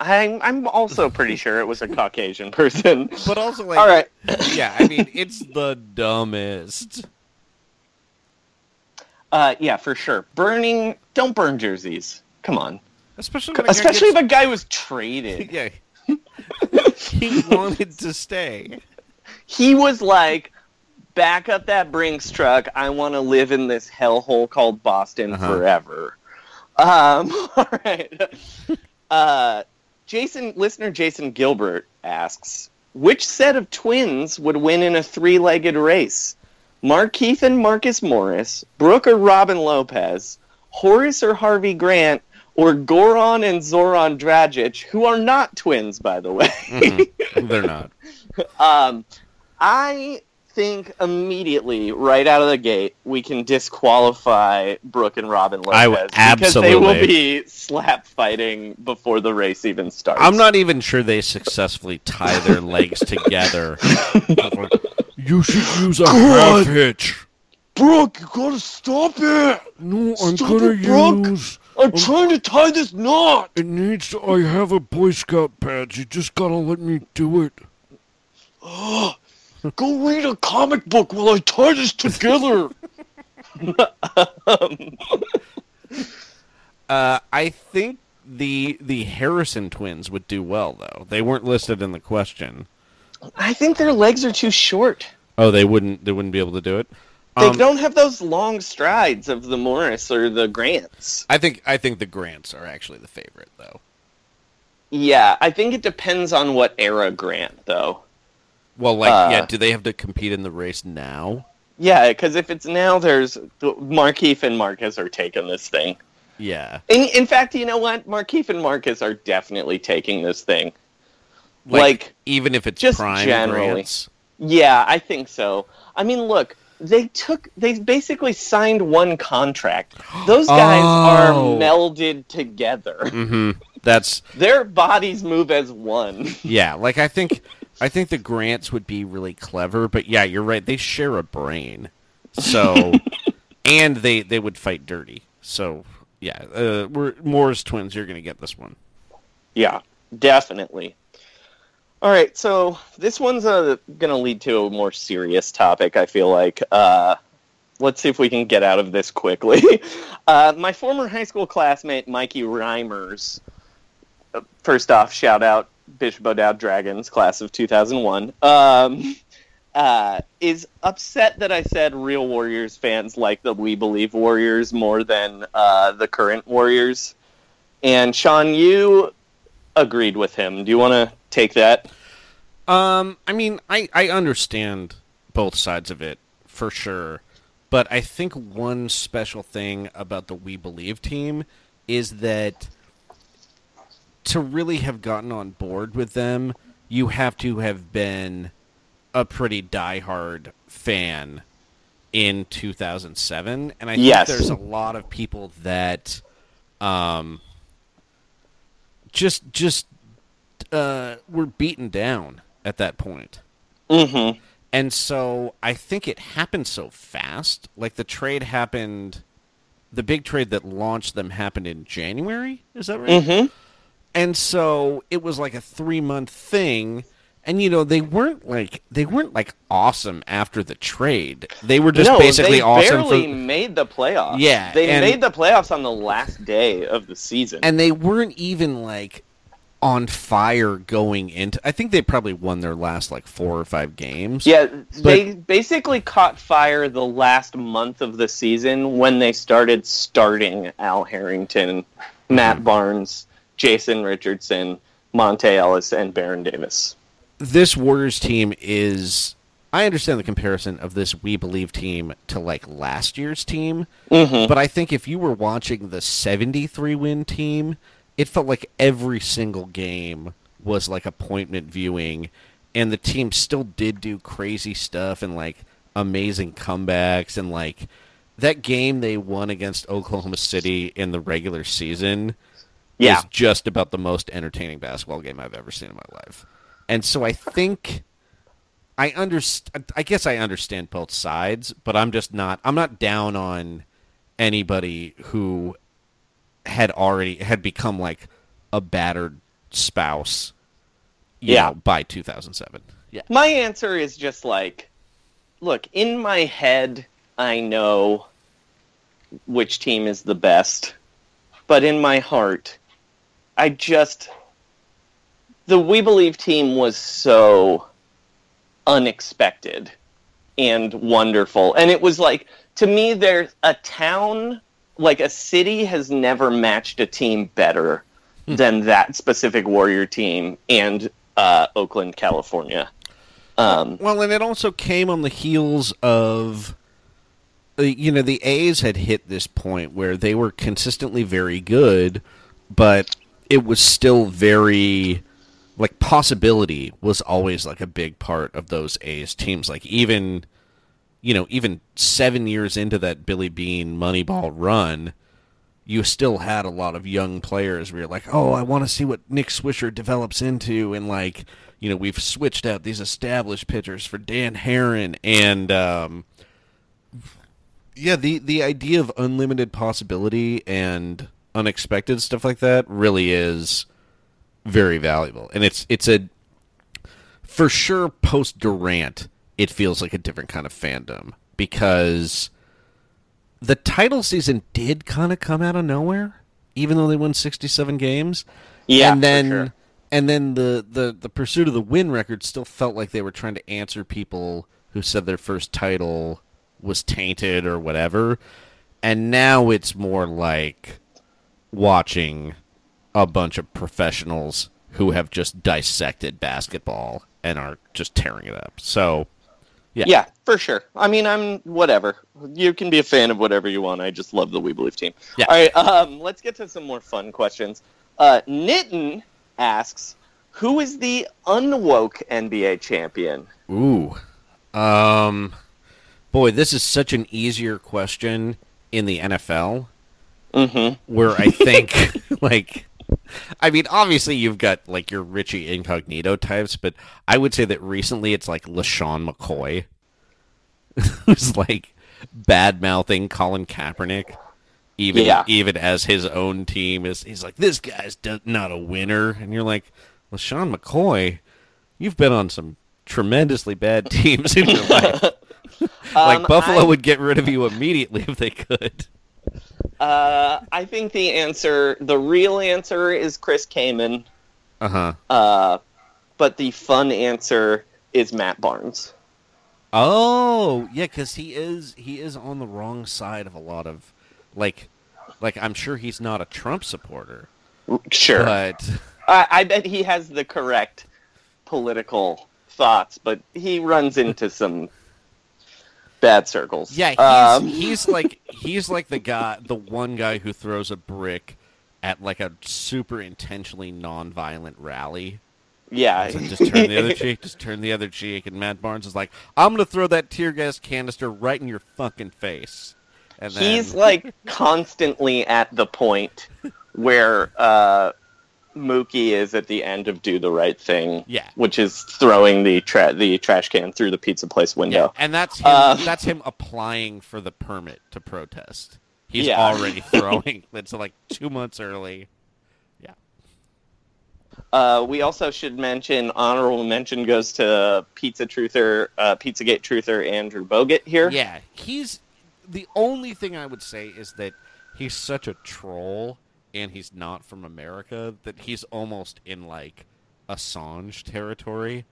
I'm I'm also pretty sure it was a Caucasian person. But also, like, all right, yeah, I mean, it's the dumbest. uh, yeah, for sure. Burning, don't burn jerseys. Come on, Especially when a guy especially if a guy was traded. yeah, he wanted to stay. he was like, back up that Brinks truck. I want to live in this hellhole called Boston Uh-huh. forever. Um, all right. Uh, Jason, listener Jason Gilbert asks, which set of twins would win in a three-legged race? Markieff and Marcus Morris, Brooke or Robin Lopez, Horace or Harvey Grant, or Goran and Zoran Dragic, who are not twins, by the way. Mhm. They're not. Um, I think immediately, right out of the gate, we can disqualify Brooke and Robin Lopez I w- because they will be slap fighting before the race even starts. I'm not even sure they successfully tie their legs together. you should use a half hitch. Brooke, you gotta stop it! No, I'm Stop gonna it, Brooke. use. I'm trying to tie this knot. It needs. To, I have a Boy Scout badge. You just gotta let me do it. Oh, Go read a comic book while I tie this together. Uh, I think the the Harrison twins would do well though. They weren't listed in the question. I think their legs are too short. Oh, they wouldn't. They wouldn't be able to do it. They Um, don't have those long strides of the Morris or the Grants. I think. I think the Grants are actually the favorite though. Yeah, I think it depends on what era Grant, though. Well, like, Uh, yeah. Do they have to compete in the race now? Yeah, because if it's now, there's Markieff and Marcus are taking this thing. Yeah. In, in fact, you know what? Markieff and Marcus are definitely taking this thing. Like, Like, even if it's just generally. Grants. Yeah, I think so. I mean, look, they took, they basically signed one contract. Those guys are Oh. melded together. Mm-hmm. That's Their bodies move as one. yeah. Like I think. I think the Grants would be really clever, but yeah, you're right. They share a brain, so and they they would fight dirty. So yeah, uh, we're Morris twins. You're gonna get this one. Yeah, definitely. All right, so this one's uh, going to lead to a more serious topic, I feel like. Uh, let's see if we can get out of this quickly. uh, my former high school classmate, Mikey Reimers, uh, first off, shout out Bishop O'Dowd Dragons, class of 2001, um, uh, is upset that I said real Warriors fans like the We Believe Warriors more than uh, the current Warriors. And Sean, you agreed with him. Do you want to take that? Um, I mean, I I understand both sides of it for sure. But I think one special thing about the We Believe team is that to really have gotten on board with them, you have to have been a pretty diehard fan in 2007, and I think there's a lot of people that um, just just uh, were beaten down at that point. Mm-hmm. And so I think it happened so fast. Like the trade happened, the big trade that launched them happened in January. Is that right? Mm-hmm. And so it was like a three month thing. And you know they weren't like they weren't like awesome after the trade. They were just no, basically they awesome They barely for, made the playoffs. Yeah, they and- made the playoffs on the last day of the season. and they weren't even like on fire going into. I think they probably won their last like four or five games. yeah, they basically caught fire the last month of the season when they started starting Al Harrington, Mm-hmm. Matt Barnes, Jason Richardson, Monte Ellis, and Baron Davis. this Warriors team is. I understand the comparison of this We Believe team to like last year's team, Mhm. but I think if you were watching the 73 win team, it felt like every single game was like appointment viewing, and the team still did do crazy stuff and like amazing comebacks and like that game they won against Oklahoma City in the regular season Yeah. is just about the most entertaining basketball game I've ever seen in my life. And so I think I understand. I guess I understand both sides, but I'm just not. I'm not down on anybody who had already had become like a battered spouse. you Yeah. know, by 2007. Yeah. My answer is just like, look, in my head, I know which team is the best, but in my heart, I just. The We Believe team was so unexpected and wonderful. And it was like, to me, there's a town, like a city, has never matched a team better than that specific Warrior team and uh, Oakland, California. Um, Well, and it also came on the heels of, uh, you know, the A's had hit this point where they were consistently very good, but it was still very, like, possibility was always, like, a big part of those A's teams. Like, even, you know, even seven years into that Billy Beane Moneyball run, you still had a lot of young players where you're like, oh, I want to see what Nick Swisher develops into, and like, you know, we've switched out these established pitchers for Dan Haren, and um, yeah, the the idea of unlimited possibility and unexpected stuff like that really is very valuable, and it's it's a for sure post Durant, it feels like a different kind of fandom because the title season did kind of come out of nowhere, even though they won 67 games. Yeah, and then sure. and then the, the the pursuit of the win record still felt like they were trying to answer people who said their first title was tainted or whatever. And now it's more like watching a bunch of professionals who have just dissected basketball and are just tearing it up. So, yeah. Yeah, for sure. I mean, I'm whatever. You can be a fan of whatever you want. I just love the We Believe team. Yeah. All right, um, let's get to some more fun questions. Uh, Nitten asks, "Who is the unwoke NBA champion?" Ooh. Um boy, this is such an easier question in the NFL Mm-hmm. where I think like I mean, obviously you've got like your Richie Incognito types, but I would say that recently it's like LeSean McCoy who's like bad mouthing Colin Kaepernick. Even Yeah. even as his own team is he's like, This guy's not a winner and you're like, LeSean McCoy, you've been on some tremendously bad teams in your life. like Um, Buffalo I- would get rid of you immediately if they could. Uh, I think the answer, the real answer, is Chris Kaman. Uh-huh. Uh, but the fun answer is Matt Barnes. Oh, yeah, because he is he is on the wrong side of a lot of like like I'm sure he's not a Trump supporter, Sure. but I, I bet he has the correct political thoughts, but he runs into some bad circles. Yeah, he's, Um, he's like he's like the guy, the one guy who throws a brick at like a super intentionally non-violent rally. yeah. Like, just turn the other cheek, just turn the other cheek, and Matt Barnes is like, "I'm gonna throw that tear gas canister right in your fucking face." And then, He's like constantly at the point where uh, Mookie is at the end of "Do the Right Thing," Yeah. which is throwing the tra- the trash can through the pizza place yeah, window. and that's him. Uh, that's him applying for the permit to protest. He's Yeah. already throwing. It's like two months early. Yeah. Uh, we also should mention honorable mention goes to Pizza Truther, uh, Pizzagate Truther Andrew Bogut here. Yeah, he's the only thing I would say is that he's such a troll and he's not from America that he's almost in like Assange territory.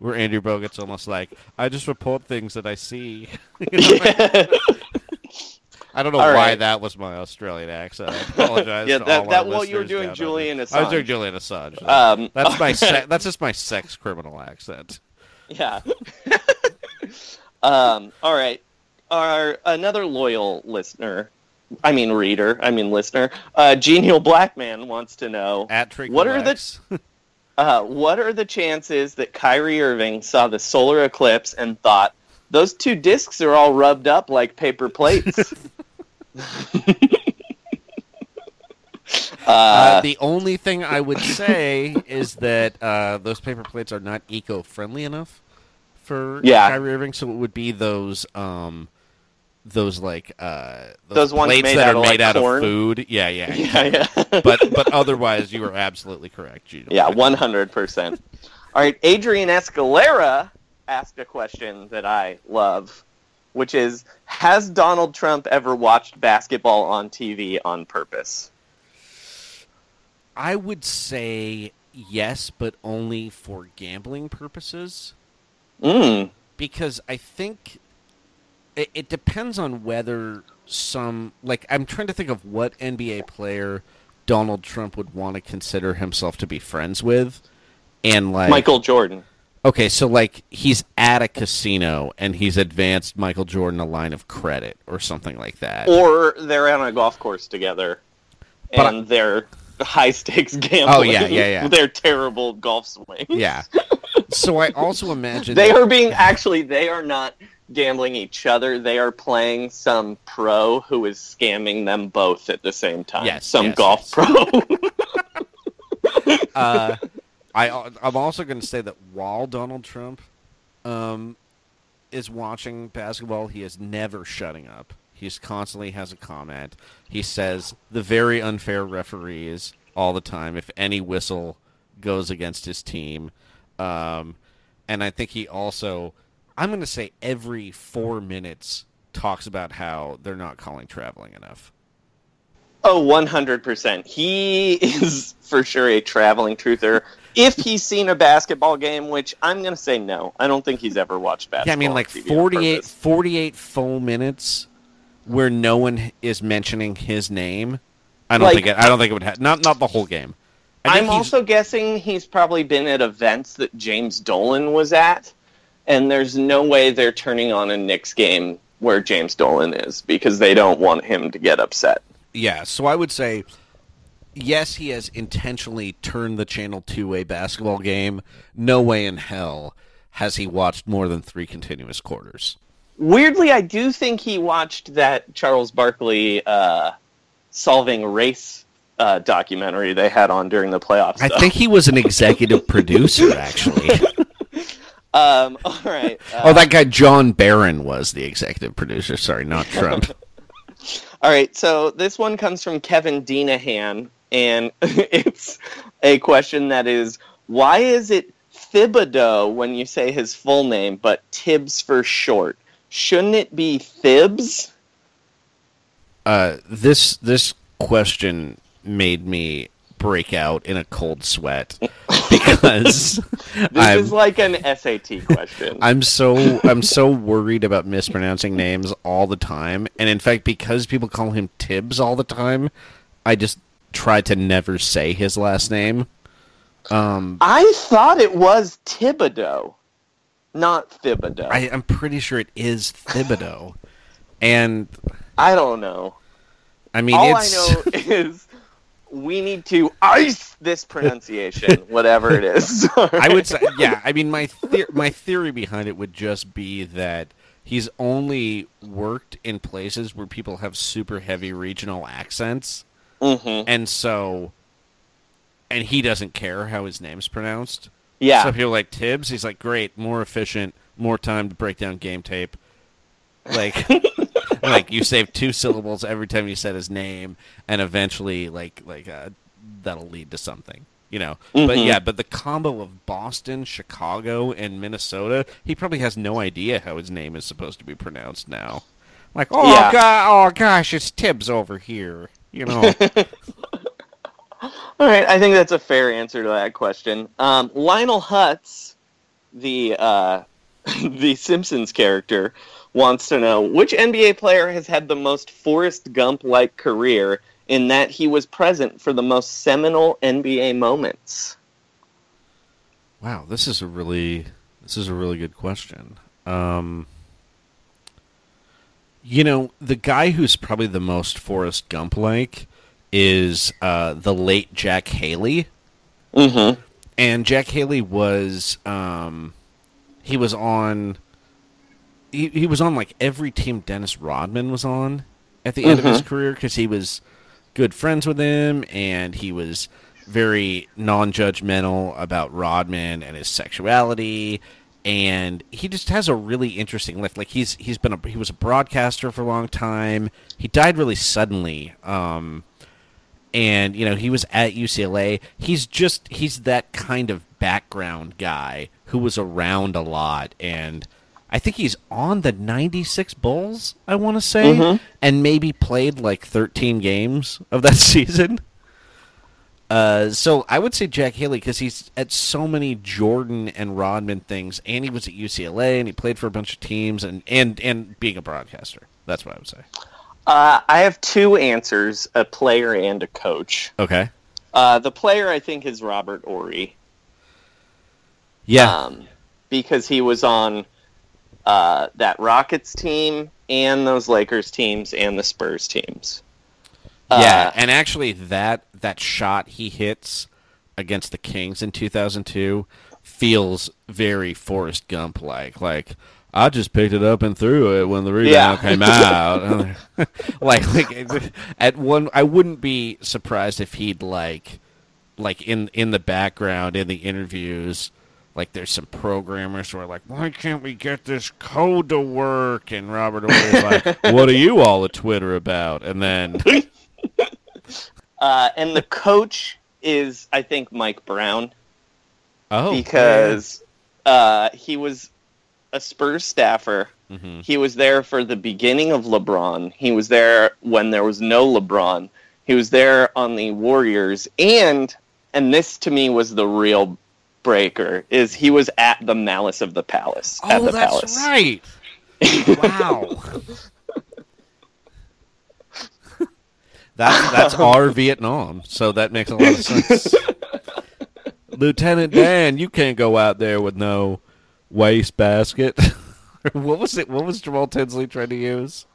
Where Andrew Bogut's almost like, I just report things that I see. You know? I don't know All why right. that was my Australian accent. I apologize. Yeah, to that- that you were doing. Julian I was Assange. doing Julian Assange. Um, that's my se- that's just my sex criminal accent. Yeah. um, all right. Our another loyal listener, I mean reader, I mean listener, uh, Genial Black Man wants to know At what are the uh, what are the chances that Kyrie Irving saw the solar eclipse and thought those two discs are all rubbed up like paper plates? Uh, uh, the only thing I would say is that uh, those paper plates are not eco-friendly enough for Yeah. Kyrie Irving, so it would be those um, those like uh, Those ones plates that are made like, out corn? of food. Yeah, yeah, yeah, yeah. but but otherwise, you are absolutely correct, Gino. Yeah, one hundred percent. All right, Adrian Escalera asked a question that I love, which is: Has Donald Trump ever watched basketball on TV on purpose? I would say yes, but only for gambling purposes. Mm. because I think it, it depends on whether some like I'm trying to think of what NBA player Donald Trump would want to consider himself to be friends with, and like Michael Jordan. Okay, so like he's at a casino and he's advanced Michael Jordan a line of credit or something like that. Or they're on a golf course together, But and they're high stakes gambling. Oh, yeah, yeah, yeah. they're terrible golf swings. yeah. So I also imagine They that- are being actually. They are not gambling each other. They are playing some pro who is scamming them both at the same time. Yes, some yes, golf yes. pro. uh, I I'm also going to say that while Donald Trump um, is watching basketball, he is never shutting up. He's constantly has a comment. He says the very unfair referees all the time if any whistle goes against his team. Um, and I think he also, I'm going to say every four minutes talks about how they're not calling traveling enough. Oh, 100%. He is for sure a traveling truther. If he's seen a basketball game, which I'm going to say no. I don't think he's ever watched basketball. Yeah, I mean, like TV 48, 48 full minutes where no one is mentioning his name. I don't Like- think it, I don't think it would have not not the whole game. I'm also guessing he's probably been at events that James Dolan was at, and there's no way they're turning on a Knicks game where James Dolan is because they don't want him to get upset. yeah. So I would say yes, he has intentionally turned the channel to a basketball game. No way in hell has he watched more than three continuous quarters. Weirdly, I do think he watched that Charles Barkley uh, solving race uh, documentary they had on during the playoffs. I though. think he was an executive producer, actually. Um, all right. Uh, oh, that guy John Barron was the executive producer. Sorry, not Trump. All right, so this one comes from Kevin Dinahan, and it's a question that is why is it Thibodeau when you say his full name, but Tibbs for short? Shouldn't it be Thibs? Uh, this this question made me break out in a cold sweat because This I'm, is like an SAT question. I'm so I'm so worried about mispronouncing names all the time, and in fact, because people call him Tibbs all the time, I just try to never say his last name. Um, I thought it was Thibodeau. not Thibodeau. I, I'm pretty sure it is Thibodeau, and I don't know. I mean, All it's I know is we need to ice this pronunciation, whatever it is. I would say, yeah. I mean, my the- my theory behind it would just be that he's only worked in places where people have super heavy regional accents, Mhm. and so, and he doesn't care how his name's pronounced. Yeah. So people like Tibbs, he's like, great, more efficient, more time to break down game tape. Like, like you save two syllables every time you said his name, and eventually, like, like uh, that'll lead to something, you know. But Mhm. yeah, but the combo of Boston, Chicago, and Minnesota, he probably has no idea how his name is supposed to be pronounced now. Like, oh Yeah. god, oh gosh, it's Tibbs over here, you know. All right, I think that's a fair answer to that question. Um, Lionel Hutz, the uh, the Simpsons character, wants to know which NBA player has had the most Forrest Gump-like career in that he was present for the most seminal NBA moments. Wow, this is a really this is a really good question. Um, you know, the guy who's probably the most Forrest Gump like is uh, the late Jack Haley. Mm-hmm. And Jack Haley was um, he was on he, he was on like every team Dennis Rodman was on at the end of his Mhm. career because he was good friends with him and he was very non-judgmental about Rodman and his sexuality and he just has a really interesting life like he's he's been a he was a broadcaster for a long time he died really suddenly um and you know he was at UCLA. He's just he's that kind of background guy who was around a lot, and I think he's on the '96 Bulls. I want to say, Mhm. and maybe played like 13 games of that season. Uh, so I would say Jack Haley because he's at so many Jordan and Rodman things, and he was at UCLA and he played for a bunch of teams, and and and being a broadcaster. That's what I would say. Uh, I have two answers: a player and a coach. Okay. Uh, the player, I think, is Robert Horry. Yeah. Um, because he was on uh, that Rockets team and those Lakers teams and the Spurs teams. Yeah, Uh, and actually that that shot he hits against the Kings in 2002 feels very Forrest Gump like. Like I just picked it up and threw it when the rebound Yeah. came out. like, like at one, I wouldn't be surprised if he'd like, like in in the background in the interviews. Like there's some programmers who are like, "Why can't we get this code to work?" And Robert Horry's like, "What are you all at Twitter about?" And then Uh, and the coach is, I think, Mike Brown. Oh, because uh, he was a Spurs staffer. Mhm. He was there for the beginning of LeBron. He was there when there was no LeBron. He was there on the Warriors, and and this to me was the real breaker. Is he was at the Malice of the Palace at Oh, the that's Palace. right. Wow. that's that's our Vietnam, so that makes a lot of sense. Lieutenant Dan, you can't go out there with no waste basket. what was it? What was Jamal Tinsley trying to use?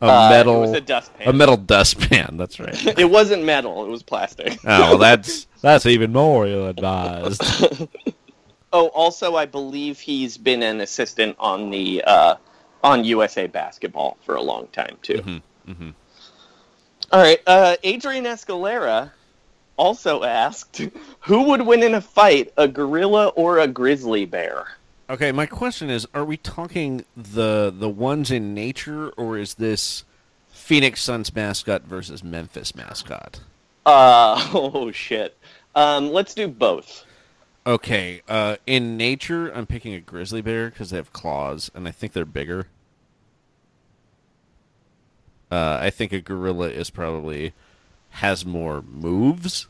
A Uh, it metal, was a dustpan. a metal dustpan. That's right. it wasn't metal; it was plastic. Oh, well, that's that's even more ill advised. Oh, also, I believe he's been an assistant on the uh, on USA Basketball for a long time too. Mm-hmm. All right, uh, Adrian Escalera also asked, "Who would win in a fight, a gorilla or a grizzly bear?" Okay, my question is: Are we talking the the ones in nature, or is this Phoenix Suns mascot versus Memphis mascot? Uh, oh shit. Um, let's do both. Okay, uh, in nature, I'm picking a grizzly bear because they have claws, and I think they're bigger. Uh, I think a gorilla is probably has more moves.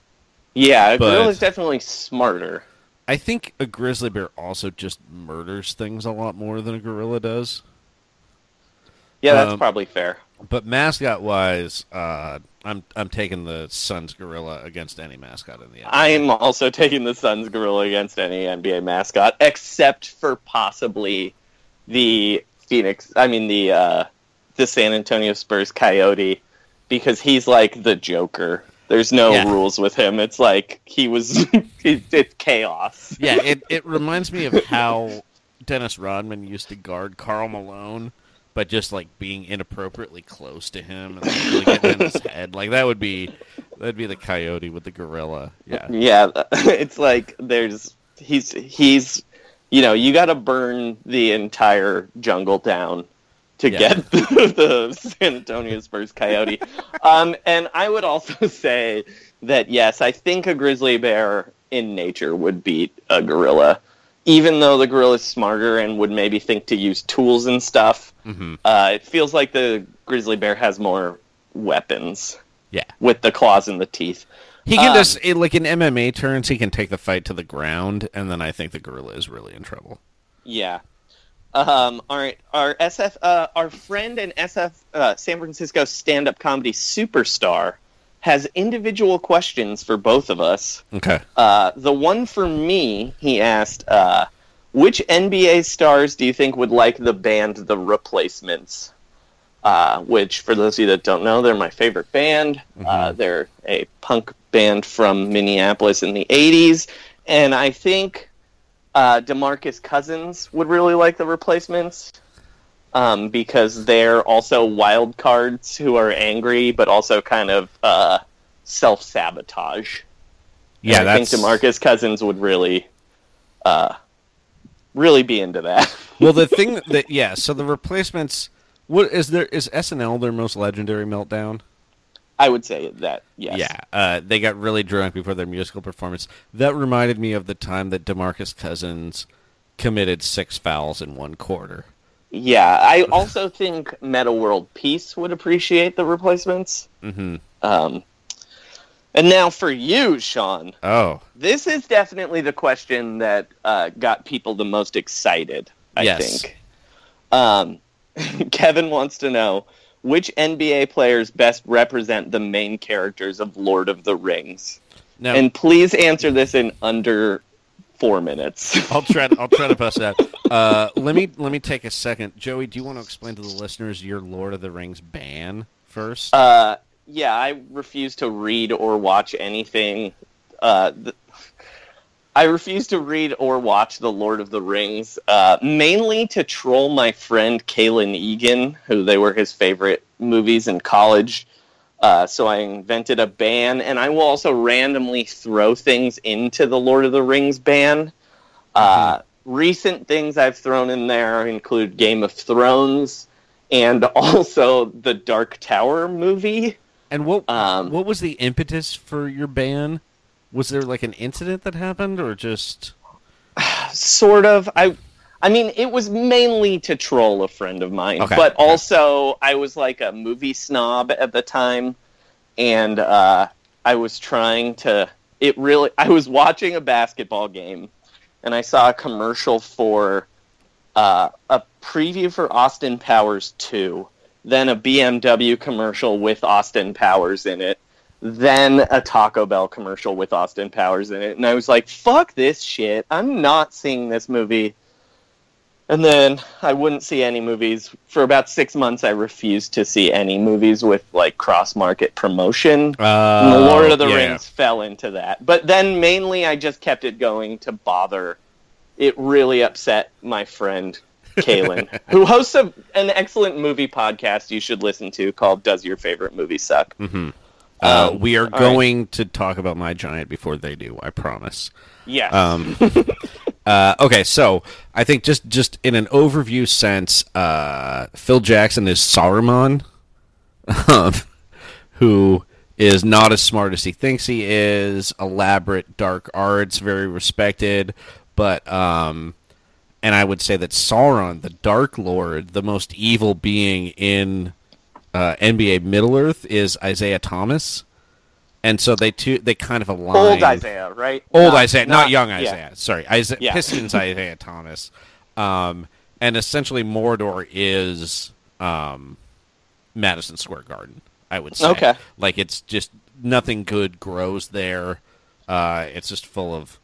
Yeah, a But- gorilla's definitely smarter. I think a grizzly bear also just murders things a lot more than a gorilla does. Yeah, that's Um, probably fair. But mascot wise, uh, I'm I'm taking the Suns gorilla against any mascot in the NBA. I'm also taking the Suns gorilla against any NBA mascot, except for possibly the Phoenix. I mean the uh, the San Antonio Spurs coyote, because he's like the Joker. There's no Yeah. rules with him. It's like he was. it, it's chaos. yeah, it it reminds me of how Dennis Rodman used to guard Karl Malone, but just like being inappropriately close to him and like, really getting in his head. Like that would be that'd be the coyote with the gorilla. Yeah. Yeah, it's like there's he's he's you know you got to burn the entire jungle down to Yeah. get the, the San Antonio Spurs coyote. um, and I would also say that yes, I think a grizzly bear in nature would beat a gorilla, even though the gorilla is smarter and would maybe think to use tools and stuff. hmm Uh, it feels like the grizzly bear has more weapons Yeah. with the claws and the teeth. He can Um, just like in MMA turns, he can take the fight to the ground, and then I think the gorilla is really in trouble. Yeah. Um, all right. Our SF, uh, our friend and SF uh, San Francisco stand-up comedy superstar has individual questions for both of us. Okay. Uh, the one for me, he asked, uh, which NBA stars do you think would like the band The Replacements? Uh, which, for those of you that don't know, they're my favorite band. Uh, they're a punk band from Minneapolis in the 80s. And I think uh, Demarcus Cousins would really like The Replacements um, because they're also wild cards who are angry, but also kind of uh, self sabotage. Yeah, I think Demarcus Cousins would really, uh, really be into that. well. The thing that yeah, so the replacements. What is there? Is SNL their most legendary meltdown? I would say that. Yes. Yeah, uh, they got really drunk before their musical performance. That reminded me of the time that Demarcus Cousins committed six fouls in one quarter. Yeah. I also think Metta World Peace would appreciate the replacements. Mm-hmm. Um, and now for you, Sean. Oh, This is definitely the question that uh, got people the most excited. I Yes. think. Um, Kevin wants to know which NBA players best represent the main characters of Lord of the Rings. now And please answer this in under four minutes. I'll try. To, I'll try to bust that. Uh, let me let me take a second. Joey, do you want to explain to the listeners your Lord of the Rings ban first? Uh, yeah, I refuse to read or watch anything. Uh, th- I refuse to read or watch The Lord of the Rings, uh, mainly to troll my friend Kalen Egan, who they were his favorite movies in college. Uh, so I invented a ban, and I will also randomly throw things into the Lord of the Rings ban. Uh, recent things I've thrown in there include Game of Thrones and also the Dark Tower movie. and what um, what was the impetus for your ban? Was there like an incident that happened, or just sort of i i mean it was mainly to troll a friend of mine Okay, but also i was like a movie snob at the time and uh i was trying to it really i was watching a basketball game and i saw a commercial for uh, a preview for austin powers 2 then a bmw commercial with austin powers in it then a Taco Bell commercial with Austin Powers in it. And I was like, fuck this shit. I'm not seeing this movie. And then I wouldn't see any movies. For about six months, I refused to see any movies with like cross market promotion. uh, Lord of the yeah. Rings fell into that. But then mainly I just kept it going to bother. It really upset my friend Kaylin, who hosts a, an excellent movie podcast you should listen to called Does Your Favorite Movie Suck? Mm-hmm. Uh, Um, we are all right. going to talk about my giant before they do. I promise. Yeah. Um, uh, okay, so I think just just in an overview sense, uh, Phil Jackson is Saruman, um, who is not as smart as he thinks he is. Elaborate dark arts, very respected, but um, and I would say that Sauron, the Dark Lord, the most evil being in uh, NBA Middle Earth, is Isaiah Thomas. And so they two they kind of align. Old Isaiah, right? Old Not- Isaiah, not, young yeah. Isaiah. Sorry, Isaiah, Yeah. Pistons Isaiah Thomas. Um, and essentially Mordor is um, Madison Square Garden. I would say. Okay. Like it's just nothing good grows there. Uh, it's just full of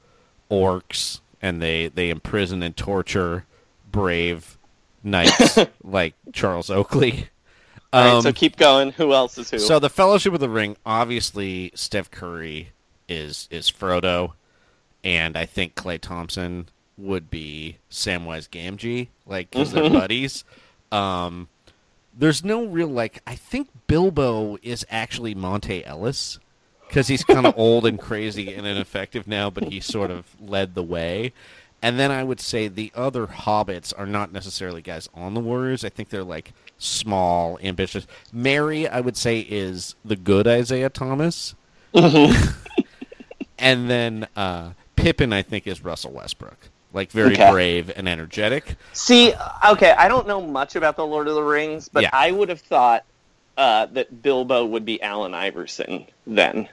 orcs, and they they imprison and torture brave knights like Charles Oakley. All right, Um, so keep going. Who else is who? so the Fellowship of the Ring, obviously, Steph Curry is is Frodo, and I think Klay Thompson would be Samwise Gamgee, like because they're buddies. Um, there's no real like. I think Bilbo is actually Monta Ellis because he's kind of old and crazy and ineffective now, but he sort of led the way. And then I would say the other hobbits are not necessarily guys on the Warriors. I think they're like small, ambitious. Merry, I would say, is the good Isaiah Thomas. and then uh, Pippin, I think, is Russell Westbrook. Like very Okay. brave and energetic. See, okay, I don't know much about the Lord of the Rings, but Yeah. I would have thought uh, that Bilbo would be Allen Iverson then,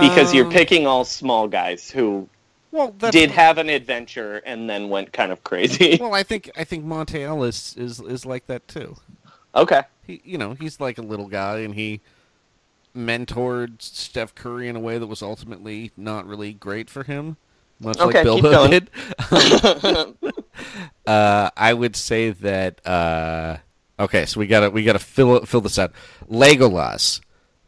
because you're Um, picking all small guys who well, did have an adventure and then went kind of crazy. Well, I think I think Monta Ellis is is like that too. okay, He, you know, he's like a little guy, and he mentored Steph Curry in a way that was ultimately not really great for him, much Okay, like Bilbo did. uh, I would say that. Uh, okay, so we gotta we gotta fill fill this out. Legolas,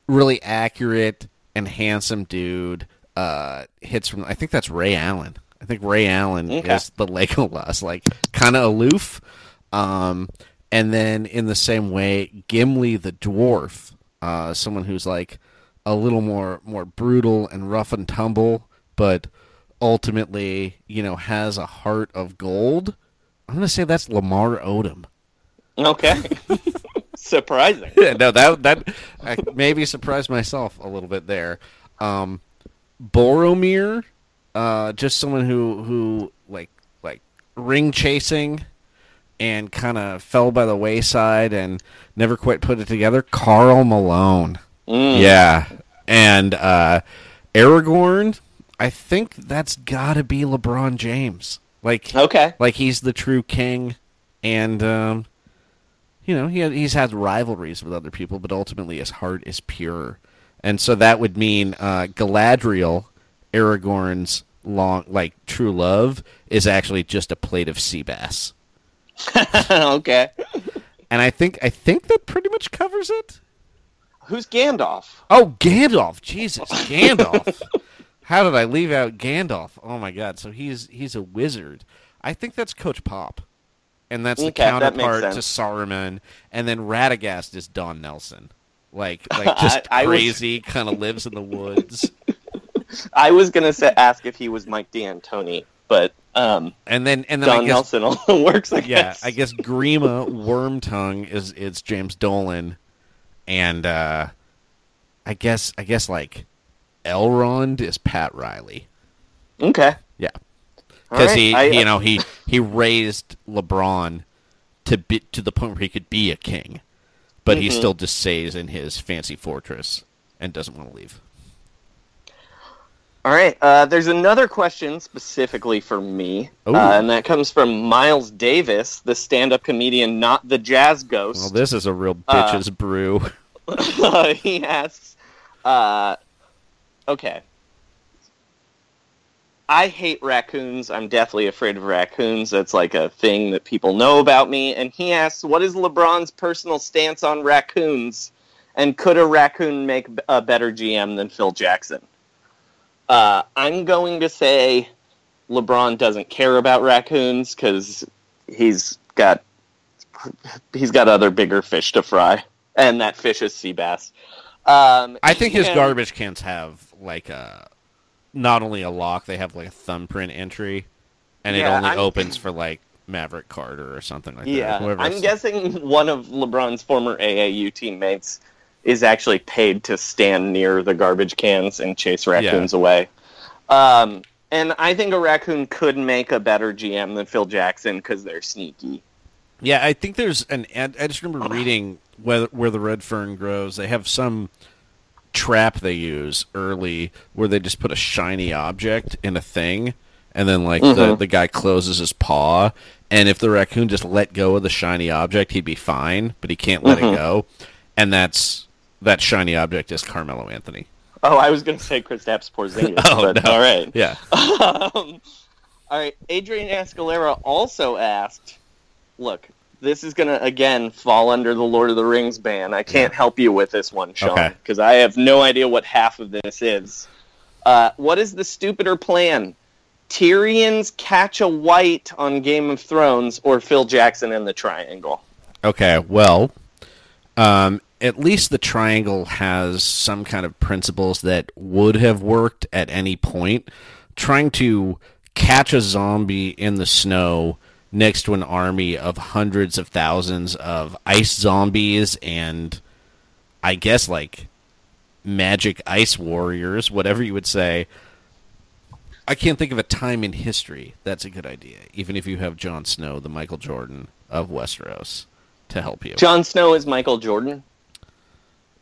really accurate and handsome dude. Uh, hits from I think that's Ray Allen. I think Ray Allen Okay. is the Legolas, like kind of aloof. Um, and then in the same way, Gimli the dwarf, uh, someone who's like a little more more brutal and rough and tumble, but ultimately, you know, has a heart of gold. I'm gonna say that's Lamar Odom. okay, surprising. Yeah, no, that that I maybe surprised myself a little bit there. Um, Boromir, uh, just someone who who like like ring chasing and kind of fell by the wayside and never quite put it together. Karl Malone, yeah, and uh, Aragorn. I think that's got to be LeBron James. Like Okay, like he's the true king, and um, you know he he's had rivalries with other people, but ultimately his heart is pure, and so that would mean uh, Galadriel, Aragorn's long like true love, is actually just a plate of sea bass, okay. and I think I think that pretty much covers it. Who's Gandalf? Oh, Gandalf! Jesus, Gandalf! How did I leave out Gandalf? Oh my God! So he's he's a wizard. I think that's Coach Pop, and that's the Okay, that counterpart to sense. Saruman. And then Radagast is Don Nelson, like like just I- I was- crazy, kind of lives in the woods. I was gonna say, ask if he was Mike D'Antoni, but um, And then and then I Don guess Nelson also works. I yeah, guess. I guess Grima Wormtongue is is James Dolan, and uh, I guess I guess like Elrond is Pat Riley. Okay. Yeah, because right, he, I- you know, he he raised LeBron to be to the point where he could be a king, but he Mhm. still just stays in his fancy fortress and doesn't want to leave. All right. Uh, there's another question specifically for me, uh, and that comes from Miles Davis, the stand-up comedian, not the jazz ghost. Well, this is a real Uh, bitches brew. he asks, uh, okay. I hate raccoons. I'm deathly afraid of raccoons. That's like a thing that people know about me. And he asks, what is LeBron's personal stance on raccoons? And could a raccoon make a better GM than Phil Jackson? Uh, I'm going to say LeBron doesn't care about raccoons because he's got he's got other bigger fish to fry, and that fish is sea bass. Um, I think his and- garbage cans have like a not only a lock, they have like a thumbprint entry, and it only I'm- opens for like Maverick Carter or something like Yeah, that. Yeah, I'm guessing one of LeBron's former AAU teammates is actually paid to stand near the garbage cans and chase raccoons away. Um, and I think a raccoon could make a better GM than Phil Jackson because they're sneaky. Yeah, I think there's an. I just remember reading where where the red fern grows. They have some trap they use early where they just put a shiny object in a thing, and then like the Mhm. the guy closes his paw, and if the raccoon just let go of the shiny object, he'd be fine, but he can't let Mhm. it go, and that's that shiny object is Carmelo Anthony. Oh, I was going to say chris Kristaps Porzingis. Oh, but no. all right. Yeah. um, all right. Adrian Escalera also asked, "Look, this is going to again fall under the Lord of the Rings ban. I can't help you with this one, Sean, Okay. because I have no idea what half of this is. Uh, what is the stupider plan? Tyrion's catch a wight on Game of Thrones, or Phil Jackson and the Triangle? Okay, well, um, at least the triangle has some kind of principles that would have worked at any point. Trying to catch a zombie in the snow next to an army of hundreds of thousands of ice zombies and I guess like magic ice warriors, whatever you would say. I can't think of a time in history that's a good idea, even if you have Jon Snow, the Michael Jordan of Westeros, to help you. Jon Snow is Michael Jordan.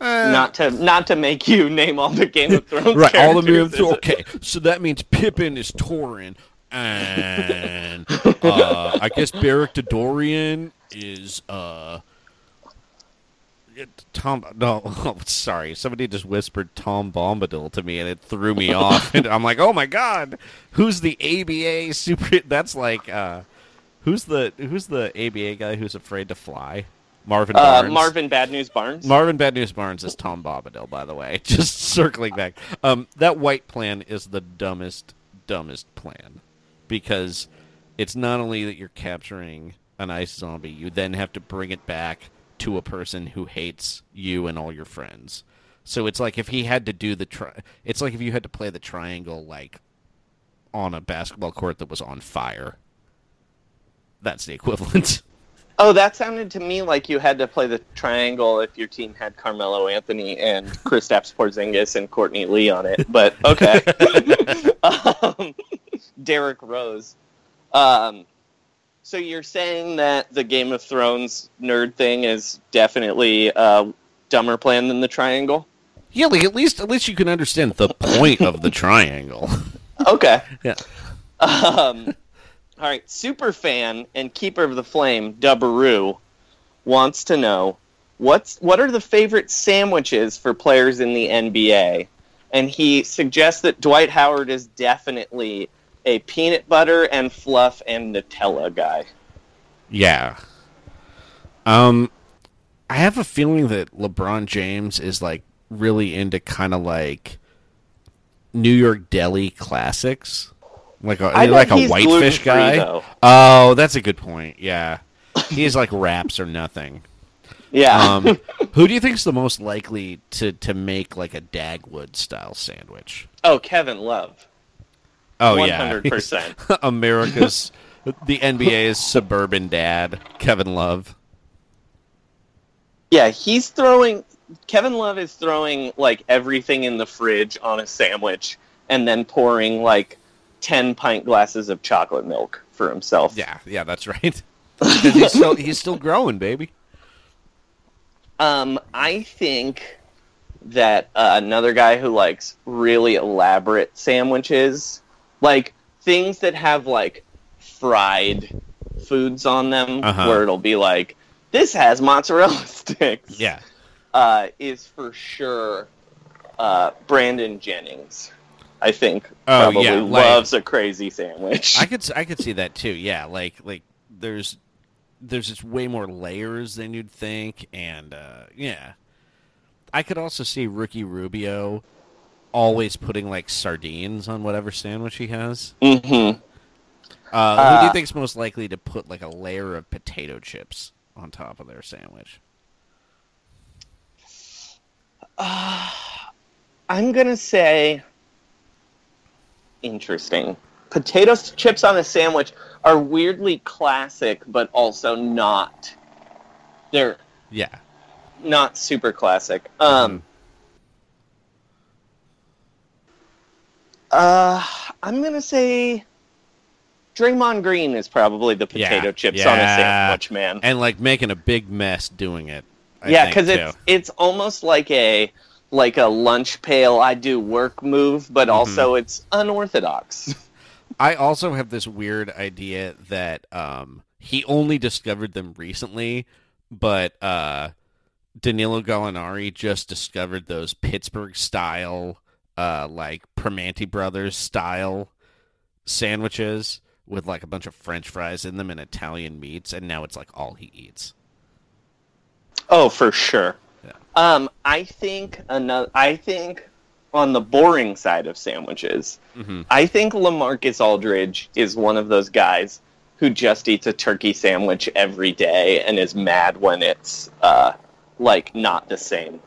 Uh, not to not to make you name all the Game of Thrones right, all the moves. is it? Okay, so that means Pippin is Torin, and uh, I guess Beric Dorian is uh, Tom. No, oh, sorry, somebody just whispered Tom Bombadil to me, and it threw me off. And I'm like, oh my god, who's the ABA super? That's like, uh, who's the who's the ABA guy who's afraid to fly? Marvin Uh, Barnes. Marvin Bad News Barnes. Marvin Bad News Barnes is Tom Bombadil, by the way. Just circling back. Um, that wight plan is the dumbest, dumbest plan because it's not only that you're capturing an ice zombie, you then have to bring it back to a person who hates you and all your friends. So it's like if he had to do the tri- it's like if you had to play the triangle like on a basketball court that was on fire. That's the equivalent. Oh, that sounded to me like you had to play the triangle if your team had Carmelo Anthony and Kristaps Porzingis and Courtney Lee on it. But okay, um, Derrick Rose. Um, so you're saying that the Game of Thrones nerd thing is definitely a dumber plan than the triangle? Yeah, like at least at least you can understand the point of the triangle. Okay. Yeah. Um, all right, super fan and keeper of the flame, Dubberoo, wants to know what's what are the favorite sandwiches for players in the NBA, and he suggests that Dwight Howard is definitely a peanut butter and fluff and Nutella guy. Yeah. Um I have a feeling that LeBron James is like really into kind of like New York deli classics. Like a like a whitefish guy. though. Oh, that's a good point. Yeah. He's like wraps or nothing. Yeah. Um, who do you think is the most likely to to make like a Dagwood style sandwich? Oh, Kevin Love. Oh yeah, 100%. America's the NBA's suburban dad, Kevin Love. Yeah, he's throwing. Kevin Love is throwing like everything in the fridge on a sandwich, and then pouring like ten pint glasses of chocolate milk for himself. Yeah, yeah, that's right. he's still he's still growing, baby. Um, I think that uh, another guy who likes really elaborate sandwiches, like things that have like fried foods on them, Uh-huh. where it'll be like, this has mozzarella sticks. Yeah. uh, is for sure uh, Brandon Jennings. I think Oh, probably yeah, like- loves a crazy sandwich. I could I could see that too. Yeah, like like there's there's just way more layers than you'd think, and uh, yeah, I could also see Ricky Rubio always putting like sardines on whatever sandwich he has. Mm-hmm. Uh, who do you Uh, think's most likely to put like a layer of potato chips on top of their sandwich? Uh, I'm gonna say interesting. Potato chips on a sandwich are weirdly classic, but also not. They're Yeah. not super classic. Um. Uh, I'm gonna say Draymond Green is probably the potato Yeah, chips on a sandwich, man. and like making a big mess doing it. I yeah, because it's it's almost like a like a lunch pail I do work move, but Mm-hmm. also it's unorthodox. I also have this weird idea that um, he only discovered them recently, but uh, Danilo Gallinari just discovered those Pittsburgh style, uh, like Primanti Brothers style sandwiches with like a bunch of French fries in them and Italian meats, and now it's like all he eats. Oh, for sure. Yeah. Um, I think another. I think on the boring side of sandwiches, Mm-hmm. I think Lamarcus Aldridge is one of those guys who just eats a turkey sandwich every day and is mad when it's uh, like not the same.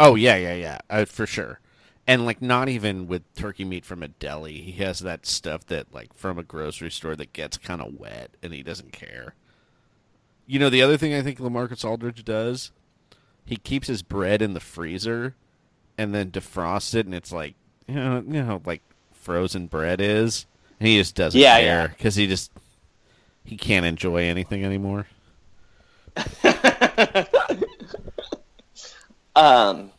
Oh yeah, yeah, yeah, uh, for sure. And like not even with turkey meat from a deli, he has that stuff that like from a grocery store that gets kind of wet, and he doesn't care. You know, the other thing I think Lamarcus Aldridge does, he keeps his bread in the freezer, and then defrosts it, and it's like you know, you know, like frozen bread is, and he just doesn't Yeah, care yeah. because he just he can't enjoy anything anymore. Um,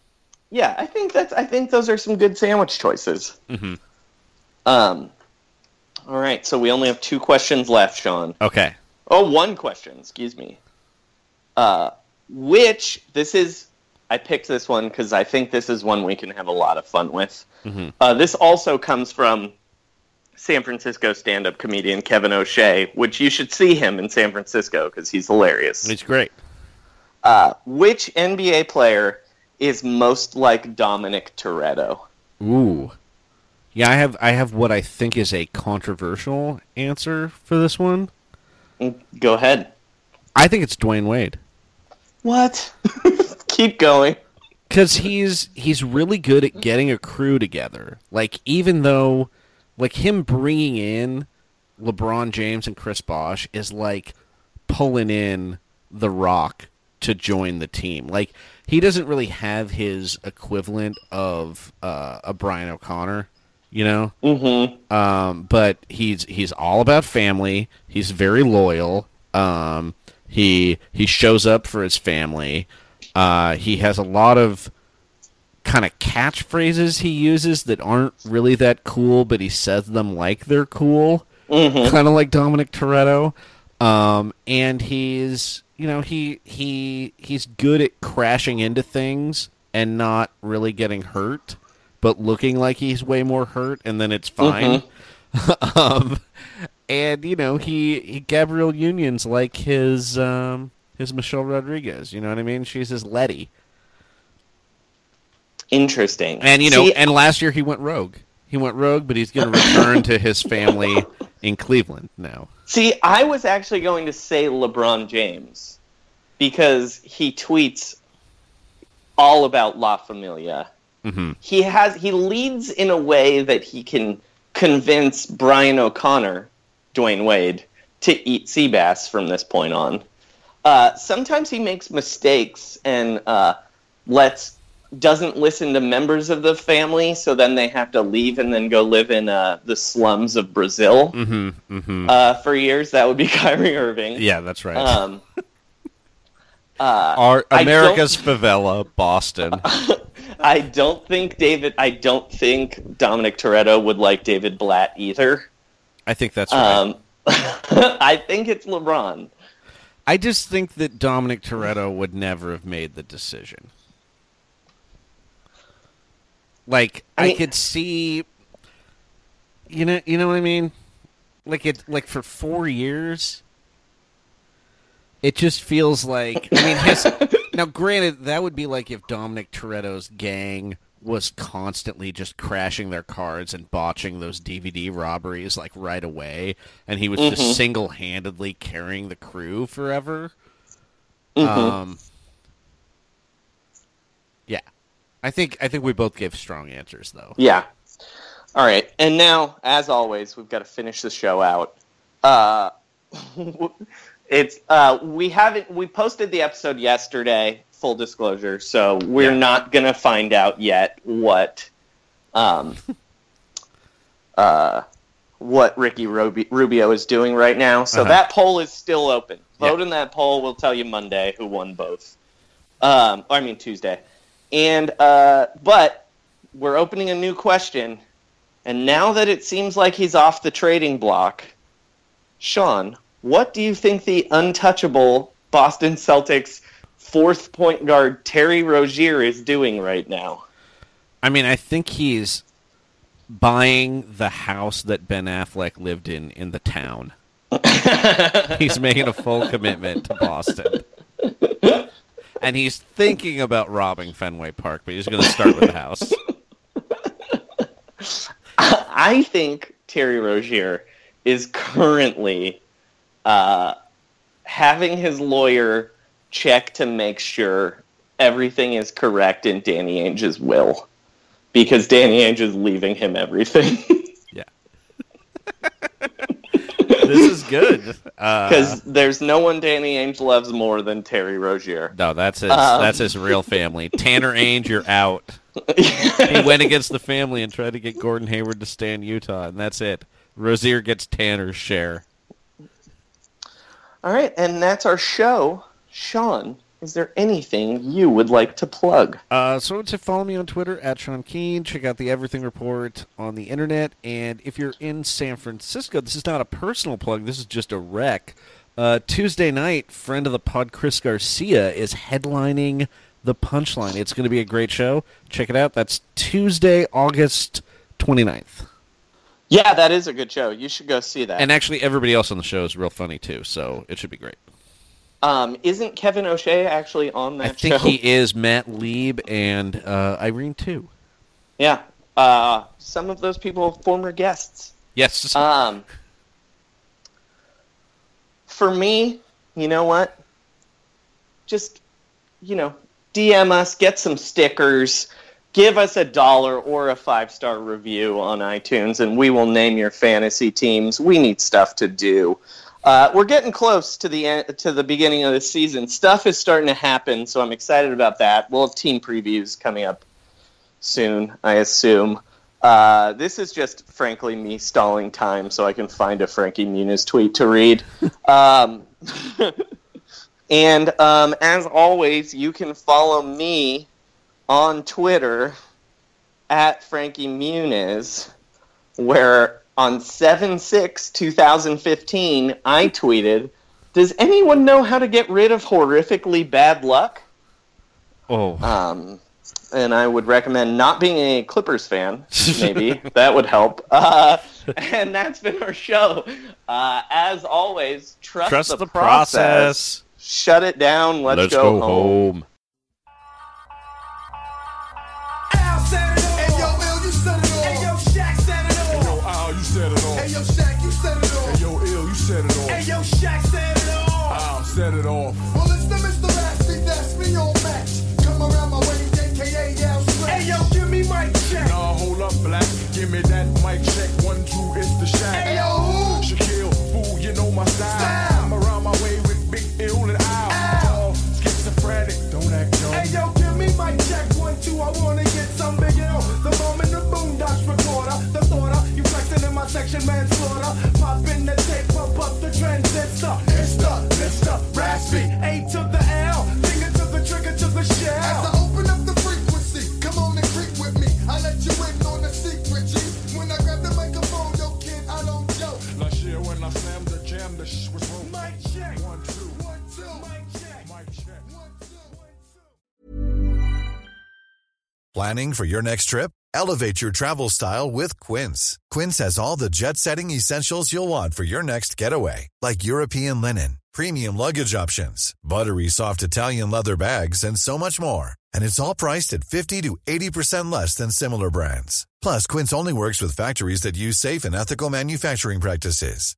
yeah, I think that's. I think those are some good sandwich choices. Mhm. Um, all right, so we only have two questions left, Sean. Okay. Oh, one question. Excuse me. Uh, which this is. I picked this one because I think this is one we can have a lot of fun with. Mhm. Uh, this also comes from San Francisco stand-up comedian Kevin O'Shea, which you should see him in San Francisco because he's hilarious. It's great. Uh, which NBA player is most like Dominic Toretto? Ooh. Yeah, I have I have what I think is a controversial answer for this one. Mm, go ahead. I think it's Dwyane Wade. What? Keep going. Cuz he's he's really good at getting a crew together. Like even though like him bringing in LeBron James and Chris Bosh is like pulling in The Rock to join the team. Like he doesn't really have his equivalent of uh, a Brian O'Conner, you know. Mm-hmm. Um, but he's he's all about family. He's very loyal. Um, he he shows up for his family. Uh, he has a lot of kind of catchphrases he uses that aren't really that cool, but he says them like they're cool. Mhm. Kind of like Dominic Toretto. Um, and he's you know he he he's good at crashing into things and not really getting hurt, but looking like he's way more hurt, and then it's fine. um, and you know he, he Gabrielle Union's like his um his Michelle Rodriguez. You know what I mean? She's his Letty. Interesting. And you know, See, and last year he went rogue. He went rogue, but he's going to return to his family in Cleveland now. See, I was actually going to say LeBron James because he tweets all about La Familia. Mm-hmm. He has he leads in a way that he can convince Brian O'Conner, Dwyane Wade, to eat sea bass from this point on. Uh, sometimes he makes mistakes and uh, lets doesn't listen to members of the family, so then they have to leave and then go live in uh, the slums of Brazil Mm-hmm. Mm-hmm. uh, for years. That would be Kyrie Irving. yeah, that's right. Um, uh, Our America's favela, Boston. I don't think David. I don't think Dominic Toretto would like David Blatt either. I think that's right. Um, I think it's LeBron. I just think that Dominic Toretto would never have made the decision. Like I I, could see you know you know what I mean? Like it like for 4 years it just feels like I mean his now granted that would be like if Dominic Toretto's gang was constantly just crashing their cards and botching those DVD robberies like right away and he was Mhm. just single-handedly carrying the crew forever. Mhm. Um Yeah. I think I think we both gave strong answers though. Yeah. All right, and now, as always, we've got to finish the show out. Uh, it's uh, we haven't we posted the episode yesterday. Full disclosure, so we're Yeah. not gonna find out yet what, um, uh, what Ricky Rubi- Rubio is doing right now. So Uh-huh. that poll is still open. Yeah. Vote in that poll. We'll tell you Monday who won both. Um, I mean Tuesday, and uh, but we're opening a new question And now that it seems like he's off the trading block, Sean, what do you think the untouchable Boston Celtics fourth point guard Terry Rozier is doing right now? I mean, I think he's buying the house that Ben Affleck lived in in the town. he's making a full commitment to Boston. And he's thinking about robbing Fenway Park, but he's going to start with the house. I think Terry Rozier is currently uh, having his lawyer check to make sure everything is correct in Danny Ainge's will because Danny Ainge is leaving him everything. yeah. this is good because uh, there's no one Danny Ainge loves more than Terry Rozier. No, that's his. Um, that's his real family. Tanner Ainge, you're out. he went against the family and tried to get Gordon Hayward to stay in Utah, and that's it. Rozier gets Tanner's share. All right, and that's our show. Sean, is there anything you would like to plug? Uh, so to follow me on Twitter at Sean Keen, check out the Everything Report on the internet, and if you're in San Francisco, this is not a personal plug. This is just a rec. Uh, Tuesday night, friend of the pod Chris Garcia is headlining the Punchline. It's going to be a great show. Check it out. That's Tuesday, August 29th. Yeah, that is a good show. You should go see that. And actually, everybody else on the show is real funny too, so it should be great. Um, isn't Kevin O'Shea actually on that I think show? he is Matt Lieb and uh, Irene too. Yeah, uh, some of those people former guests. Yes. Um, for me, you know what? Just you know, DM us, get some stickers, give us a dollar or a five star review on iTunes, and we will name your fantasy teams. We need stuff to do. Uh, we're getting close to the end, to the beginning of the season. Stuff is starting to happen, so I'm excited about that. We'll have team previews coming up soon, I assume. Uh, this is just, frankly, me stalling time so I can find a Frankie Muniz tweet to read. um, and um, as always, you can follow me on Twitter at Frankie Muniz, where on 7 6 2015, I tweeted, Does anyone know how to get rid of horrifically bad luck? Oh. Um, and I would recommend not being a Clippers fan, maybe. that would help. Uh, and that's been our show. Uh, as always, trust, Trust the, the process. process. Shut it down. Let's, Let's go, go home. home. My style. style. Come around my way with Big Ill and Al. Al. Schizophrenic, don't act dumb. Hey yo, give me mic check. One, two, I wanna get some big Ill. The moment the boondocks recorder, the thoughter, you flexing in my section, manslaughter. Pop in the tape, pump up the transistor. It's the Mr. Raspy, A to the L, finger to the trigger to the shell. As I open up the frequency, come on and creep with me. I let you in on the secret, the jam, the sh was wrong. Mic check, one, two, one, two, mic check, mic check, one, two, one, two. Planning for your next trip? Elevate your travel style with Quince. Quince has all the jet setting essentials you'll want for your next getaway, like European linen, premium luggage options, buttery soft Italian leather bags, and so much more. And it's all priced at 50 to 80% less than similar brands. Plus, Quince only works with factories that use safe and ethical manufacturing practices.